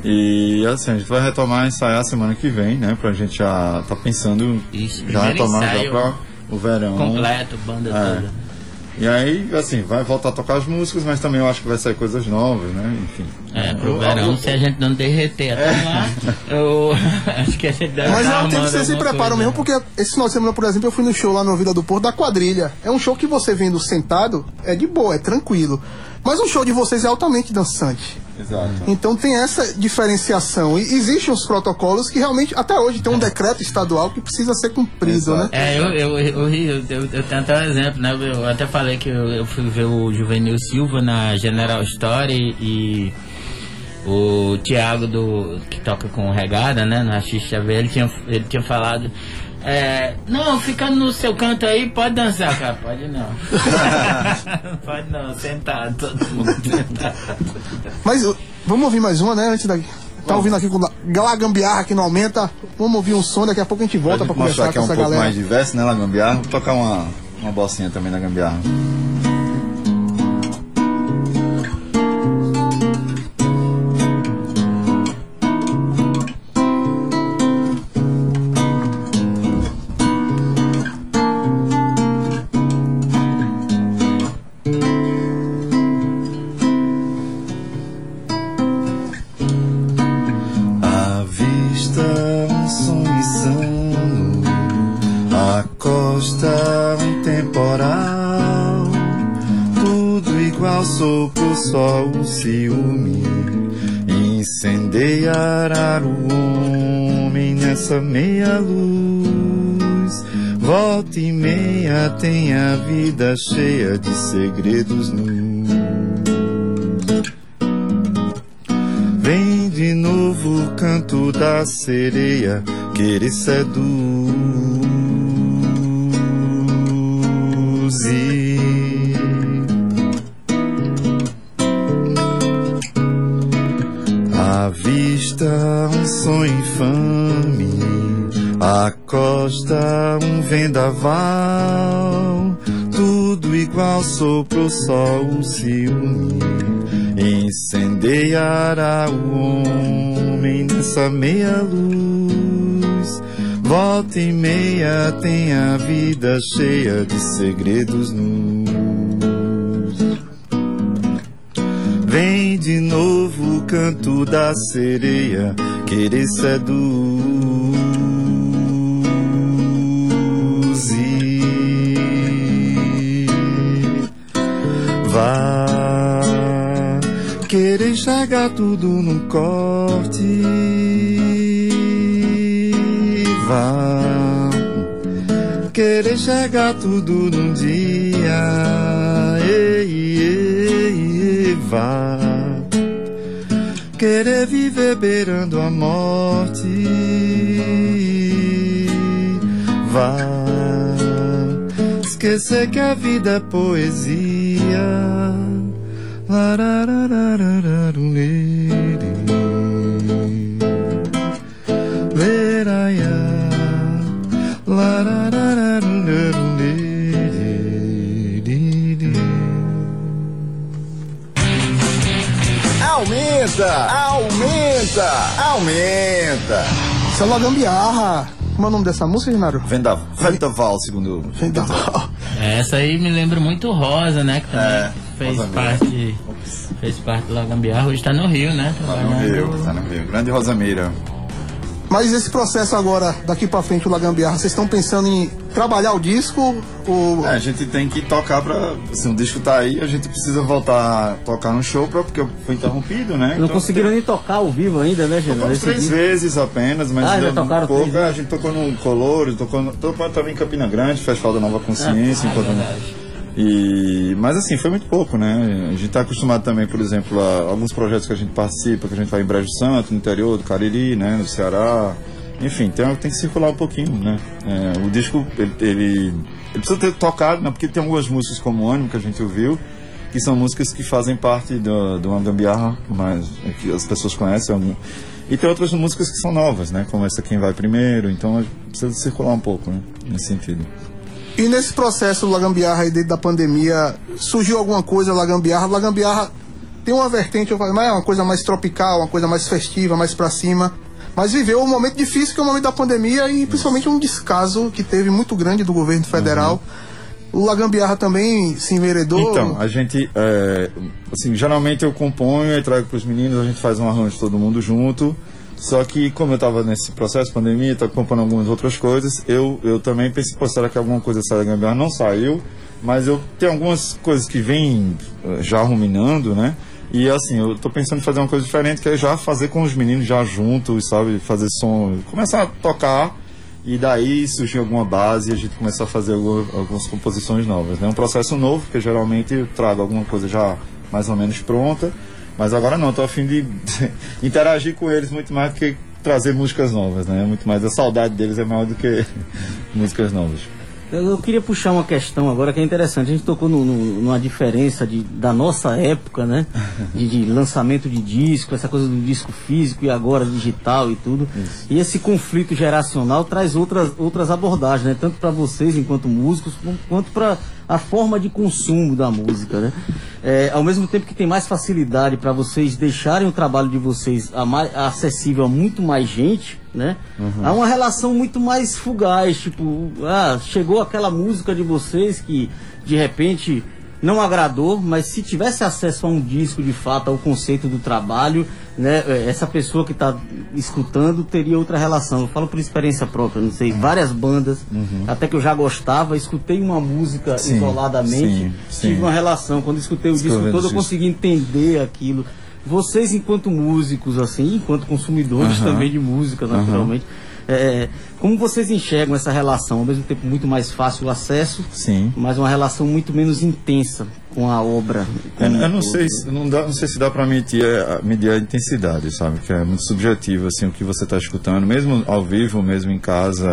E assim, a gente vai retomar ensaiar semana que vem, né? Pra gente já tá pensando Isso, já retomar já ensaio pra o verão. Completo, banda É. toda. E aí, assim, vai voltar a tocar as músicas, mas também eu acho que vai sair coisas novas, né? Enfim. É, pro Eu- verão, eu- se a gente não derreter até lá, eu <laughs> acho que a gente deve Mas é um tempo que arrumando vocês se preparam coisa. mesmo, porque esse final de semana, por exemplo, eu fui no show lá no Vila do Porto da quadrilha. É um show que você vendo sentado, é de boa, é tranquilo. Mas o show de vocês é altamente dançante. Exato. Então tem essa diferenciação. E existem os protocolos que realmente, até hoje, tem um decreto estadual que precisa ser cumprido, né? É, eu, eu, eu, eu, eu, eu tenho até um exemplo, né? Eu até falei que eu, eu fui ver o Juvenil Silva na General Story e o Thiago do, que toca com o Regada, né? Na XXV, ele tinha, ele tinha falado. É, não, fica no seu canto aí, pode dançar, cara. Pode não. <laughs> pode não, sentado, todo mundo sentado. Mas vamos ouvir mais uma, né? Antes da. Tá ouvindo aqui com La- La Gambiarra que não aumenta. Vamos ouvir um som, daqui a pouco a gente volta pra Pra gente conversar mostrar que com é um essa pouco galera. mais diverso, né, na gambiarra. Vou tocar uma, uma bocinha também na gambiarra. Meia luz, Volta e meia tem a vida cheia de segredos nus. Vem de novo o canto da sereia, querer seduzir. Vendaval, tudo igual soprou sol um ciúme, incendiará o homem nessa meia luz. Volta e meia tem a vida cheia de segredos nus. Vem de novo o canto da sereia, querer seduzir. Enxergar tudo num corte. Vá querer enxergar tudo num dia. Ei, ei, ei, vá querer viver beirando a morte. Vá esquecer que a vida é poesia. Aumenta, aumenta, aumenta. Isso é uma gambiarra. Como é o nome dessa música, Genaro? Vendaval, Vendaval segundo. Vendaval. Essa aí me lembra muito Rosa, né? Que também É, fez Rosa parte. Fez parte da Gambiarra, hoje tá no Rio, né? Tá no Rio, tá no Rio. Grande Rosamira. Mas esse processo agora, daqui pra frente, o Lagambiarra, vocês estão pensando em trabalhar o disco? Ou... É, a gente tem que tocar pra. Assim, o disco tá aí, a gente precisa voltar a tocar no show pra, porque foi interrompido, né? Não conseguiram nem tocar ao vivo ainda, né, Esse três disco. vezes apenas, mas Ah, já deu tocaram pouco. três vezes? A gente tocou no Colores, tocou, no, tocou também em Campina Grande, Festival da Nova Consciência. Ah, enquanto- e, mas assim, foi muito pouco, né? A gente está acostumado também, por exemplo, a alguns projetos que a gente participa, que a gente vai em Brejo Santo, no interior do Cariri, né? No Ceará. Enfim, tem, tem que circular um pouquinho, né? É, o disco, ele, ele, ele precisa ter tocado, né? Porque tem algumas músicas como Ânimo, que a gente ouviu, que são músicas que fazem parte do, de uma gambiarra, mas é que as pessoas conhecem. E tem outras músicas que são novas, né? Como essa Quem Vai Primeiro, então precisa circular um pouco, né? Nesse sentido. E nesse processo do Lagambiarra aí dentro da pandemia, surgiu alguma coisa Lagambiarra? Lagambiarra tem uma vertente, eu falo, mas é uma coisa mais tropical, uma coisa mais festiva, mais pra cima. Mas viveu um momento difícil que é o momento da pandemia e principalmente um descaso que teve muito grande do governo federal. O Lagambiarra também se enveredou. Então, a gente, é, assim, geralmente eu componho e trago para os meninos, a gente faz um arranjo todo mundo junto. Só que, como eu estava nesse processo de pandemia, estava compondo algumas outras coisas, eu, eu também pensei, pô, será que alguma coisa sai da gambiarra? Não saiu, mas eu tenho algumas coisas que vêm eh, já ruminando, né? E assim, eu tô pensando em fazer uma coisa diferente, que é já fazer com os meninos já juntos, sabe? Fazer som, começar a tocar e daí surgir alguma base e a gente começar a fazer alguma- algumas composições novas. É né? um processo novo, porque geralmente eu trago alguma coisa já mais ou menos pronta, mas agora não, estou a fim de <laughs> interagir com eles muito mais do que trazer músicas novas, né? Muito mais a saudade deles é maior do que <laughs> músicas novas. Eu, eu queria puxar uma questão agora que é interessante. A gente tocou no- no- numa diferença de, da nossa época, né? De, de lançamento de disco, essa coisa do disco físico e agora digital e tudo. E esse conflito geracional traz outras, outras abordagens, né? Tanto para vocês enquanto músicos, quanto para a forma de consumo da música, né? É, ao mesmo tempo que tem mais facilidade para vocês deixarem o trabalho de vocês a mais- acessível a muito mais gente, né? Há uma relação muito mais fugaz, tipo, ah, chegou aquela música de vocês que de repente não agradou, mas se tivesse acesso a um disco de fato, ao conceito do trabalho, né, eh, essa pessoa que está escutando teria outra relação. Eu falo por experiência própria, não sei, várias bandas, até que eu já gostava, escutei uma música Sim, isoladamente, sim, sim. tive uma relação. Quando escutei o disco todo, eu consegui entender aquilo. Vocês, enquanto músicos, assim, enquanto consumidores Aham. também de música, naturalmente, É, como vocês enxergam essa relação? Ao mesmo tempo, muito mais fácil o acesso, Sim. mas uma relação muito menos intensa com a obra. Eu, como eu um não sei, se- não, dá, não sei se dá para medir, a- medir a intensidade, sabe? Que é muito subjetivo, assim, o que você está escutando, mesmo ao vivo, mesmo em casa,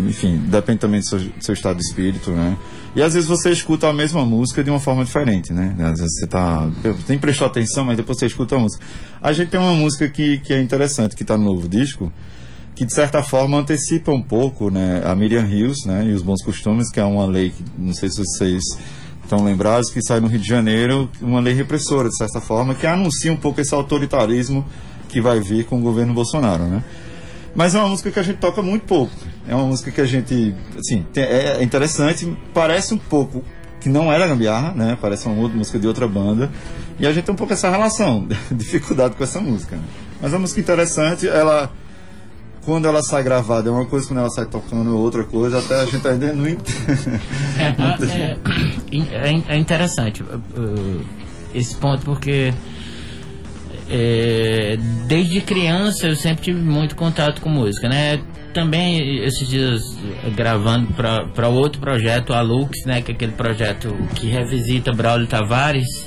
enfim, depende também do seu, do seu estado de espírito, né? E às vezes você escuta a mesma música de uma forma diferente, né? Às vezes você tá. Nem prestou atenção, mas depois você escuta a música. A gente tem uma música que, que é interessante, que está no novo disco, que de certa forma antecipa um pouco né, a Miriam Hills né, e os bons costumes, que é uma lei que não sei se vocês estão lembrados, que sai no Rio de Janeiro, uma lei repressora, de certa forma, que anuncia um pouco esse autoritarismo que vai vir com o governo Bolsonaro. Né? Mas é uma música que a gente toca muito pouco. É uma música que a gente, assim, tem- é interessante, parece um pouco que não era gambiarra, né? Parece uma outra música de outra banda. E a gente tem um pouco essa relação, <laughs> dificuldade com essa música. né? Mas é uma música interessante, ela quando ela sai gravada é uma coisa, quando ela sai tocando é outra coisa, até a gente ainda não entende. É, é- é interessante uh, esse ponto porque é, desde criança eu sempre tive muito contato com música, né? Também esses dias gravando para outro projeto, a Lux, né? Que é aquele projeto que revisita Braulio Tavares.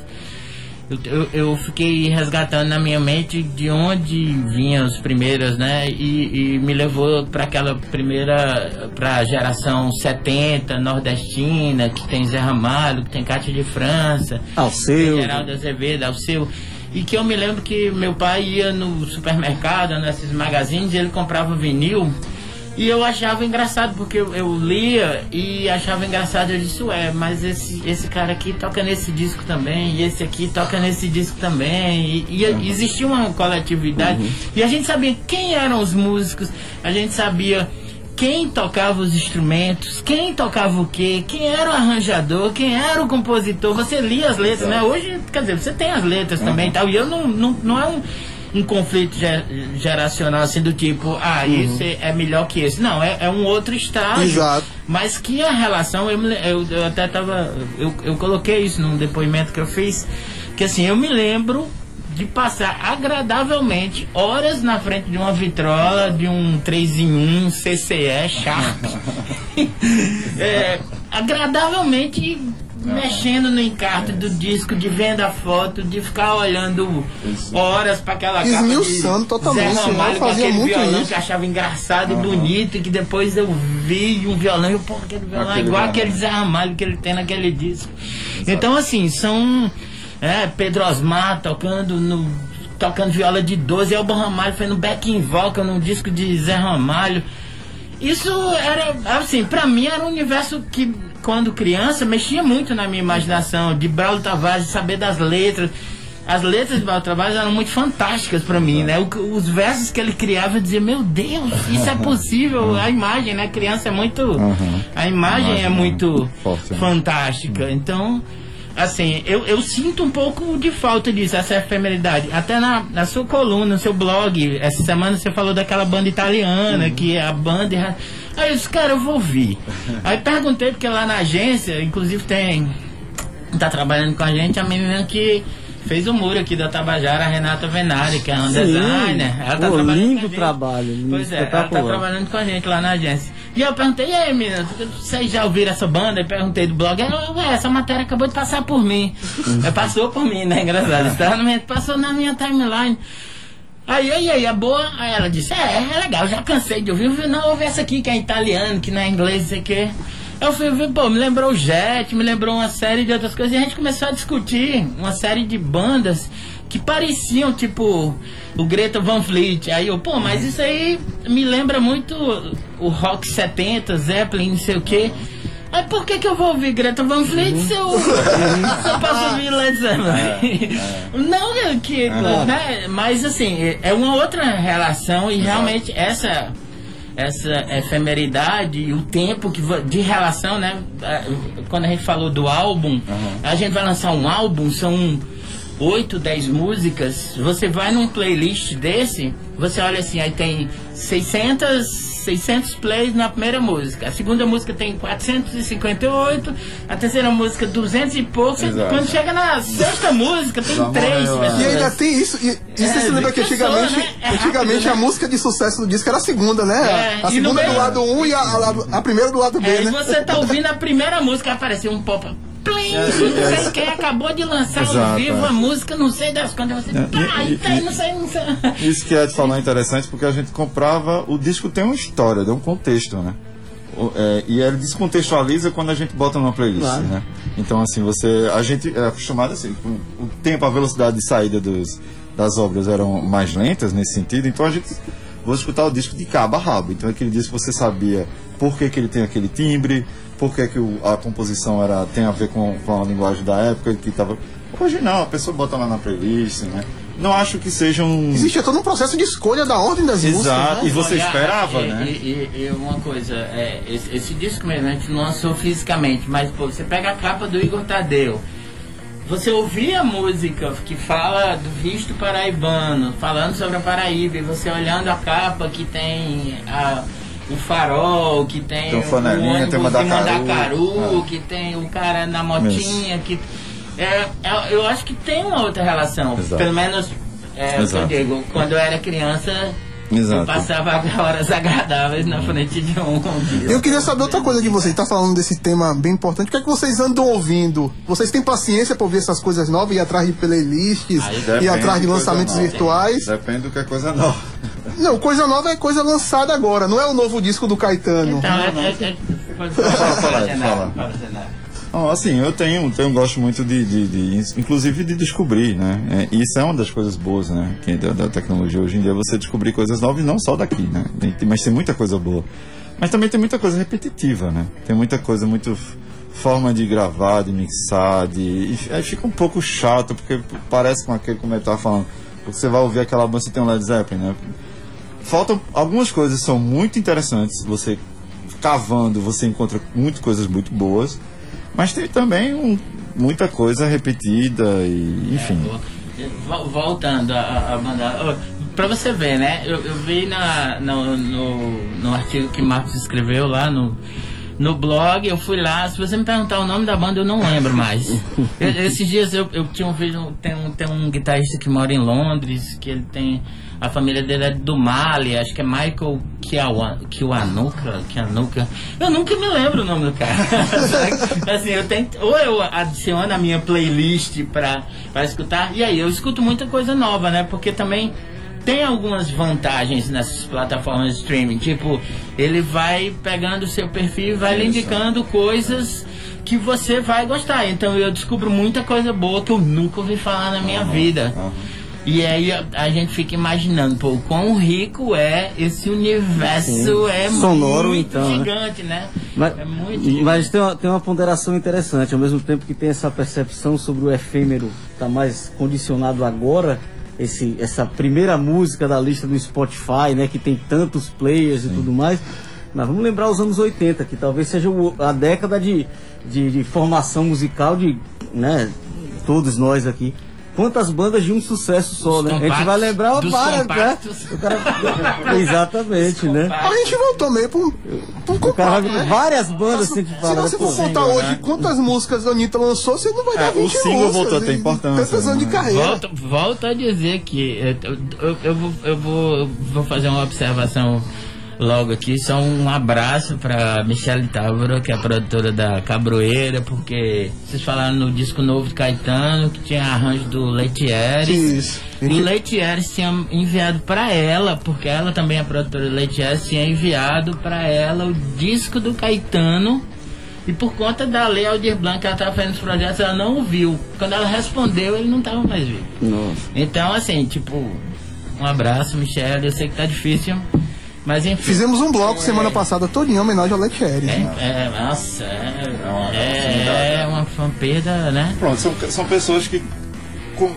Eu, eu, eu fiquei resgatando na minha mente de onde vinham as primeiras, né? E, e me levou para aquela primeira, para a geração 70, nordestina, que tem Zé Ramalho, que tem Cátia de França, Alceu. Geraldo Azevedo, Alceu. E que eu me lembro que meu pai ia no supermercado, nesses magazines, e ele comprava vinil. E eu achava engraçado, porque eu, eu lia e achava engraçado. Eu disse, ué, mas esse, esse cara aqui toca nesse disco também, e esse aqui toca nesse disco também. E, e existia uma coletividade. E a gente sabia quem eram os músicos, a gente sabia quem tocava os instrumentos, quem tocava o quê, quem era o arranjador, quem era o compositor. Você lia as letras, né? Hoje, quer dizer, você tem as letras também e tal. E eu não, não, não é um um conflito ge- geracional assim do tipo, ah, Uhum. esse é melhor que esse. Não, é, é um outro estágio. Exato. Mas que a relação, eu, eu, eu até tava. Eu, eu coloquei isso num depoimento que eu fiz, que assim, eu me lembro de passar agradavelmente horas na frente de uma vitrola de um 3 em 1 CCE Sharp. <laughs> <laughs> É, agradavelmente mexendo no encarte do disco, de vendo a foto, de ficar olhando horas para aquela capa Esmiuçando totalmente, Zé Ramalho fazia aquele muito violão isso. que eu achava engraçado e bonito e que depois eu vi um violão e eu, pô, aquele violão é Aquele igual violão. aquele Zé Ramalho que ele tem naquele disco. Então assim, são é, Pedro Osmar tocando no tocando viola de 12, Elba Ramalho fazendo backing vocal num disco de Zé Ramalho. Isso era, assim, pra mim era um universo que, quando criança, mexia muito na minha imaginação, de Braulio Tavares, saber das letras. As letras de Braulio Tavares eram muito fantásticas pra mim, né? O que- os versos que ele criava, eu dizia, meu Deus, isso é possível. A imagem, né? A criança é muito... A imagem é muito forte, né? fantástica. Então, assim, eu, eu sinto um pouco de falta disso, essa efemeridade. Até na, na sua coluna, no seu blog, essa semana você falou daquela banda italiana, que é a banda. Aí eu disse, cara, eu vou ouvir. Aí perguntei, porque lá na agência, inclusive tem. Tá trabalhando com a gente a menina que fez o muro aqui da Tabajara, a Renata Venari, que é uma Sim. designer. Ela tá Pô, trabalhando lindo trabalho, lindo, Pois é, ela tá trabalhando com a gente lá na agência. E eu perguntei, e aí, menina, vocês já ouviram essa banda? Eu perguntei do blog. Ela, ué, essa matéria acabou de passar por mim. <laughs> É, passou por mim, né? Engraçado. Passou na minha timeline. Aí, aí, aí, é boa? Aí ela disse, é, é legal, já cansei de ouvir. Não, ouve essa aqui que é italiano, que não é inglês, não sei o quê. Eu fui pô, me lembrou o Jet, me lembrou uma série de outras coisas. E a gente começou a discutir uma série de bandas que pareciam, tipo, o Greta Van Fleet. Aí eu, pô, mas isso aí me lembra muito o rock 70, Zeppelin, não sei o quê. Aí por que que eu vou ouvir Greta Van Fleet se eu, se eu posso ouvir Led Zeppelin? Não é que, né? Mas assim, é uma outra relação e realmente essa essa efemeridade e o tempo que de relação, né? Quando a gente falou do álbum, a gente vai lançar um álbum, são 8, 10 músicas. Você vai num playlist desse, você olha assim, aí tem 600 600 plays na primeira música. A segunda música tem 458, a terceira música 200 e poucos. Exato. Quando chega na sexta música, tem Já três morreu, pessoas. E ainda tem isso. E, e você É, se lembra que antigamente, né? É antigamente rápido, a né? música de sucesso do disco era a segunda, né? É, a e segunda do lado 1 um e a, a, a primeira do lado B, É, e né? você tá ouvindo a primeira música, apareceu um pop. Plim, É, não sei quem acabou de lançar ao Exato, vivo é. a música, não sei das quantas. Você, É, tá, e- e, tem, e- não sei, não sei. <laughs> Isso que Ed falou é interessante porque a gente comprava. O disco tem uma história, tem um contexto, né? É, e ele descontextualiza quando a gente bota numa playlist, Claro. né? Então, assim, você. A gente é acostumado assim, com o tempo, a velocidade de saída dos, das obras eram mais lentas nesse sentido, então a gente. Vou escutar o disco de cabo a rabo. Então, aquele disco você sabia por que, que ele tem aquele timbre, por que, que o- a composição era, tem a ver com, com a linguagem da época que estava. Hoje não, a pessoa bota lá na playlist, né? Não acho que seja um. Existe todo um processo de escolha da ordem das músicas. Exato, né? e você Olha, esperava, e, né? E, e- e uma coisa, é, esse, esse disco mesmo a gente não lançou fisicamente, mas pô, você pega a capa do Igor Tadeu. Você ouvia a música que fala do visto paraibano, falando sobre a Paraíba, e você olhando a capa que tem a- o farol, que tem, Tem o flanelinha, ônibus tem o de Mandacaru, Mandacaru, é. que tem o cara na motinha, que é, é- eu acho que tem uma outra relação, Exato. pelo menos é, eu digo, quando eu era criança Exato. eu passava <laughs> horas agradáveis na frente de um. Eu queria saber outra coisa de vocês. Tá falando desse tema bem importante. O que é que vocês andam ouvindo? Vocês têm paciência pra ouvir essas coisas novas, ir atrás de playlists, ir Depende atrás de lançamentos nova. virtuais? Depende do que é coisa nova. <laughs> Não, coisa nova é coisa lançada agora, não é o novo disco do Caetano. Então, é, é, é, pode falar, Fala, fala, Não, assim, eu tenho, tenho gosto muito de, de, de- inclusive de descobrir, né? É, isso é uma das coisas boas, né? Que da, da tecnologia hoje em dia você descobrir coisas novas, e não só daqui, né? Mas tem muita coisa boa. Mas também tem muita coisa repetitiva, né? Tem muita coisa, muito forma de gravar, de mixar, de. E aí fica um pouco chato, porque parece com aquele, tava falando, você vai ouvir aquela banda, você tem um Led Zeppelin, né? Faltam algumas coisas são muito interessantes. Você cavando, você encontra muitas coisas muito boas, mas tem também um- muita coisa repetida e enfim. Vol- Voltando a, a, a banda. ó, Pra você ver, né? Eu, eu vi na, no, no, no artigo que Marcos escreveu lá no, no blog, eu fui lá. Se você me perguntar o nome da banda, eu não lembro mais. <laughs> Eu- esses dias eu, eu tinha ouvido. Tem um, tem um guitarrista que mora em Londres, que ele tem. A família dele é do Mali, acho que é Michael Kiwanuka. Kiwanuka. Eu nunca me lembro o nome do cara. <laughs> assim, eu tento, ou eu adiciono a minha playlist pra, pra escutar, e aí eu escuto muita coisa nova, né? Porque também tem algumas vantagens nessas plataformas de streaming. Tipo, ele vai pegando o seu perfil e vai lhe indicando coisas que você vai gostar. Então eu descubro muita coisa boa que eu nunca ouvi falar na minha vida. E aí a, a gente fica imaginando, pô, o quão rico é esse universo, Sim. é Sonoro, muito então, né? gigante, né? Mas, é muito mas tem, uma, tem uma ponderação interessante, ao mesmo tempo que tem essa percepção sobre o efêmero, está mais condicionado agora, esse, essa primeira música da lista do Spotify, né, que tem tantos players e tudo mais. Mas vamos lembrar os anos 80, que talvez seja o- a década de, de, de formação musical de né, todos nós aqui. Quantas bandas de um sucesso só, né? A gente vai lembrar dos várias, né? cara... <laughs> Exatamente, né? A gente voltou meio pra um, pra um O cara compacto, vai né? várias bandas assim que Se fala. você for contar single, hoje né? quantas músicas a Anitta lançou, você não vai dar É, 20 o single voltou a ter importância, anos de né? carreira. Volto, volto a dizer que eh, eu, eu, eu vou, eu vou, vou fazer uma observação logo aqui. Só um abraço para Michelle Távora, que é a produtora da Cabroeira, porque vocês falaram no disco novo de Caetano que tinha arranjo do Leitieres. Isso. E o Leitieres tinha enviado para ela, porque ela também é produtora do Leitieres, tinha enviado para ela o disco do Caetano. E por conta da Lei Aldir Blanc, que ela estava fazendo os projetos, ela não ouviu. Quando ela respondeu, ele não estava mais vivo. Nossa. Então, assim, tipo, um abraço, Michelle. Eu sei que tá difícil, mas enfim. Fizemos um bloco semana passada todo em homenagem ao Letieres. né? É, nossa, é, uma- é, é uma, uma perda, né? Pronto, são, são pessoas que com-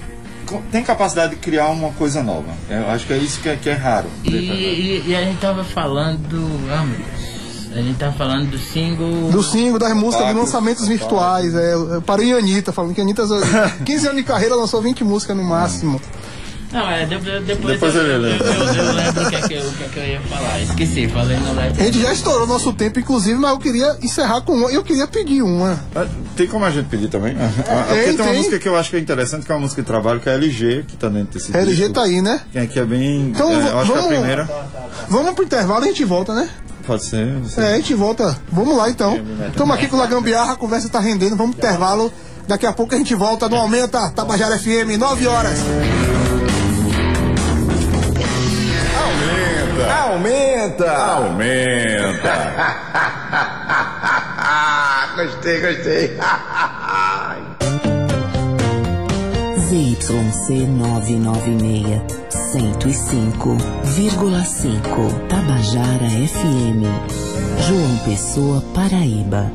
com- têm capacidade de criar uma coisa nova. Eu acho que é isso que é, que é raro. E, e- e a gente tava falando. Ah, meu Deus. A gente tava falando do single. Do single, das músicas, de Compacto, lançamentos virtuais. É, eu parei em Anitta, falando que a Anitta, <laughs> 15 anos de carreira, lançou 20 músicas no máximo. Não, é, depois, depois, Depois eu, ele eu, eu, eu lembro o que, é que, o que, é que eu ia falar. Esqueci, falei no A gente já estourou nosso tempo, inclusive, mas eu queria encerrar com uma. Eu queria pedir uma. Ah, Tem como a gente pedir também? Ah, Porque tem, tem uma tem. música que eu acho que é interessante, que é uma música de trabalho, que é a LG, que tá dentro desse LG disco. tá aí, né? Que é, que é bem. Então, é, eu acho que é a vamos- primeira. Vamos pro intervalo e a gente volta, né? Pode ser. você- É, a gente volta. Vamos lá então. Estamos aqui com o Gambiarra, a conversa tá rendendo. Vamos pro intervalo. Daqui a pouco a gente volta no Aumenta Tabajara FM, 9 horas. Aumenta! Aumenta! <laughs> gostei, gostei. ZYC 996, 105,5 Tabajara FM, João Pessoa, Paraíba.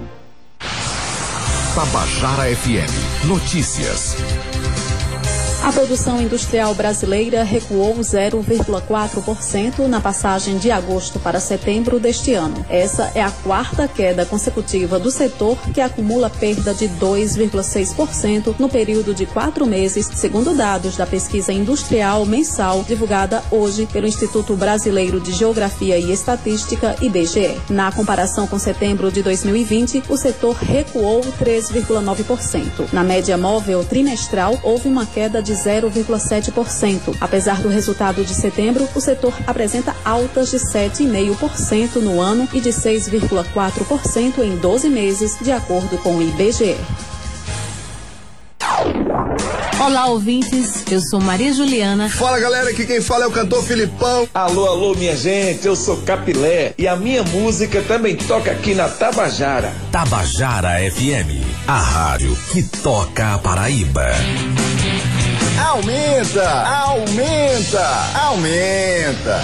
Tabajara FM. Notícias. A produção industrial brasileira recuou 0,4% na passagem de agosto para setembro deste ano. Essa é a quarta queda consecutiva do setor, que acumula perda de 2,6% no período de quatro meses, segundo dados da pesquisa industrial mensal divulgada hoje pelo Instituto Brasileiro de Geografia e Estatística, IBGE. Na comparação com setembro de 2020, o setor recuou 3,9%. Na média móvel trimestral, houve uma queda de 0,7%. Apesar do resultado de setembro, o setor apresenta altas de 7,5% no ano e de 6,4% em 12 meses, de acordo com o IBGE. Olá, ouvintes. Eu sou Maria Juliana. Fala galera, aqui quem fala é o cantor Filipão. Alô, alô, minha gente, eu sou Capilé e a minha música também toca aqui na Tabajara. Tabajara FM. A rádio que toca a Paraíba. Aumenta! Aumenta! Aumenta!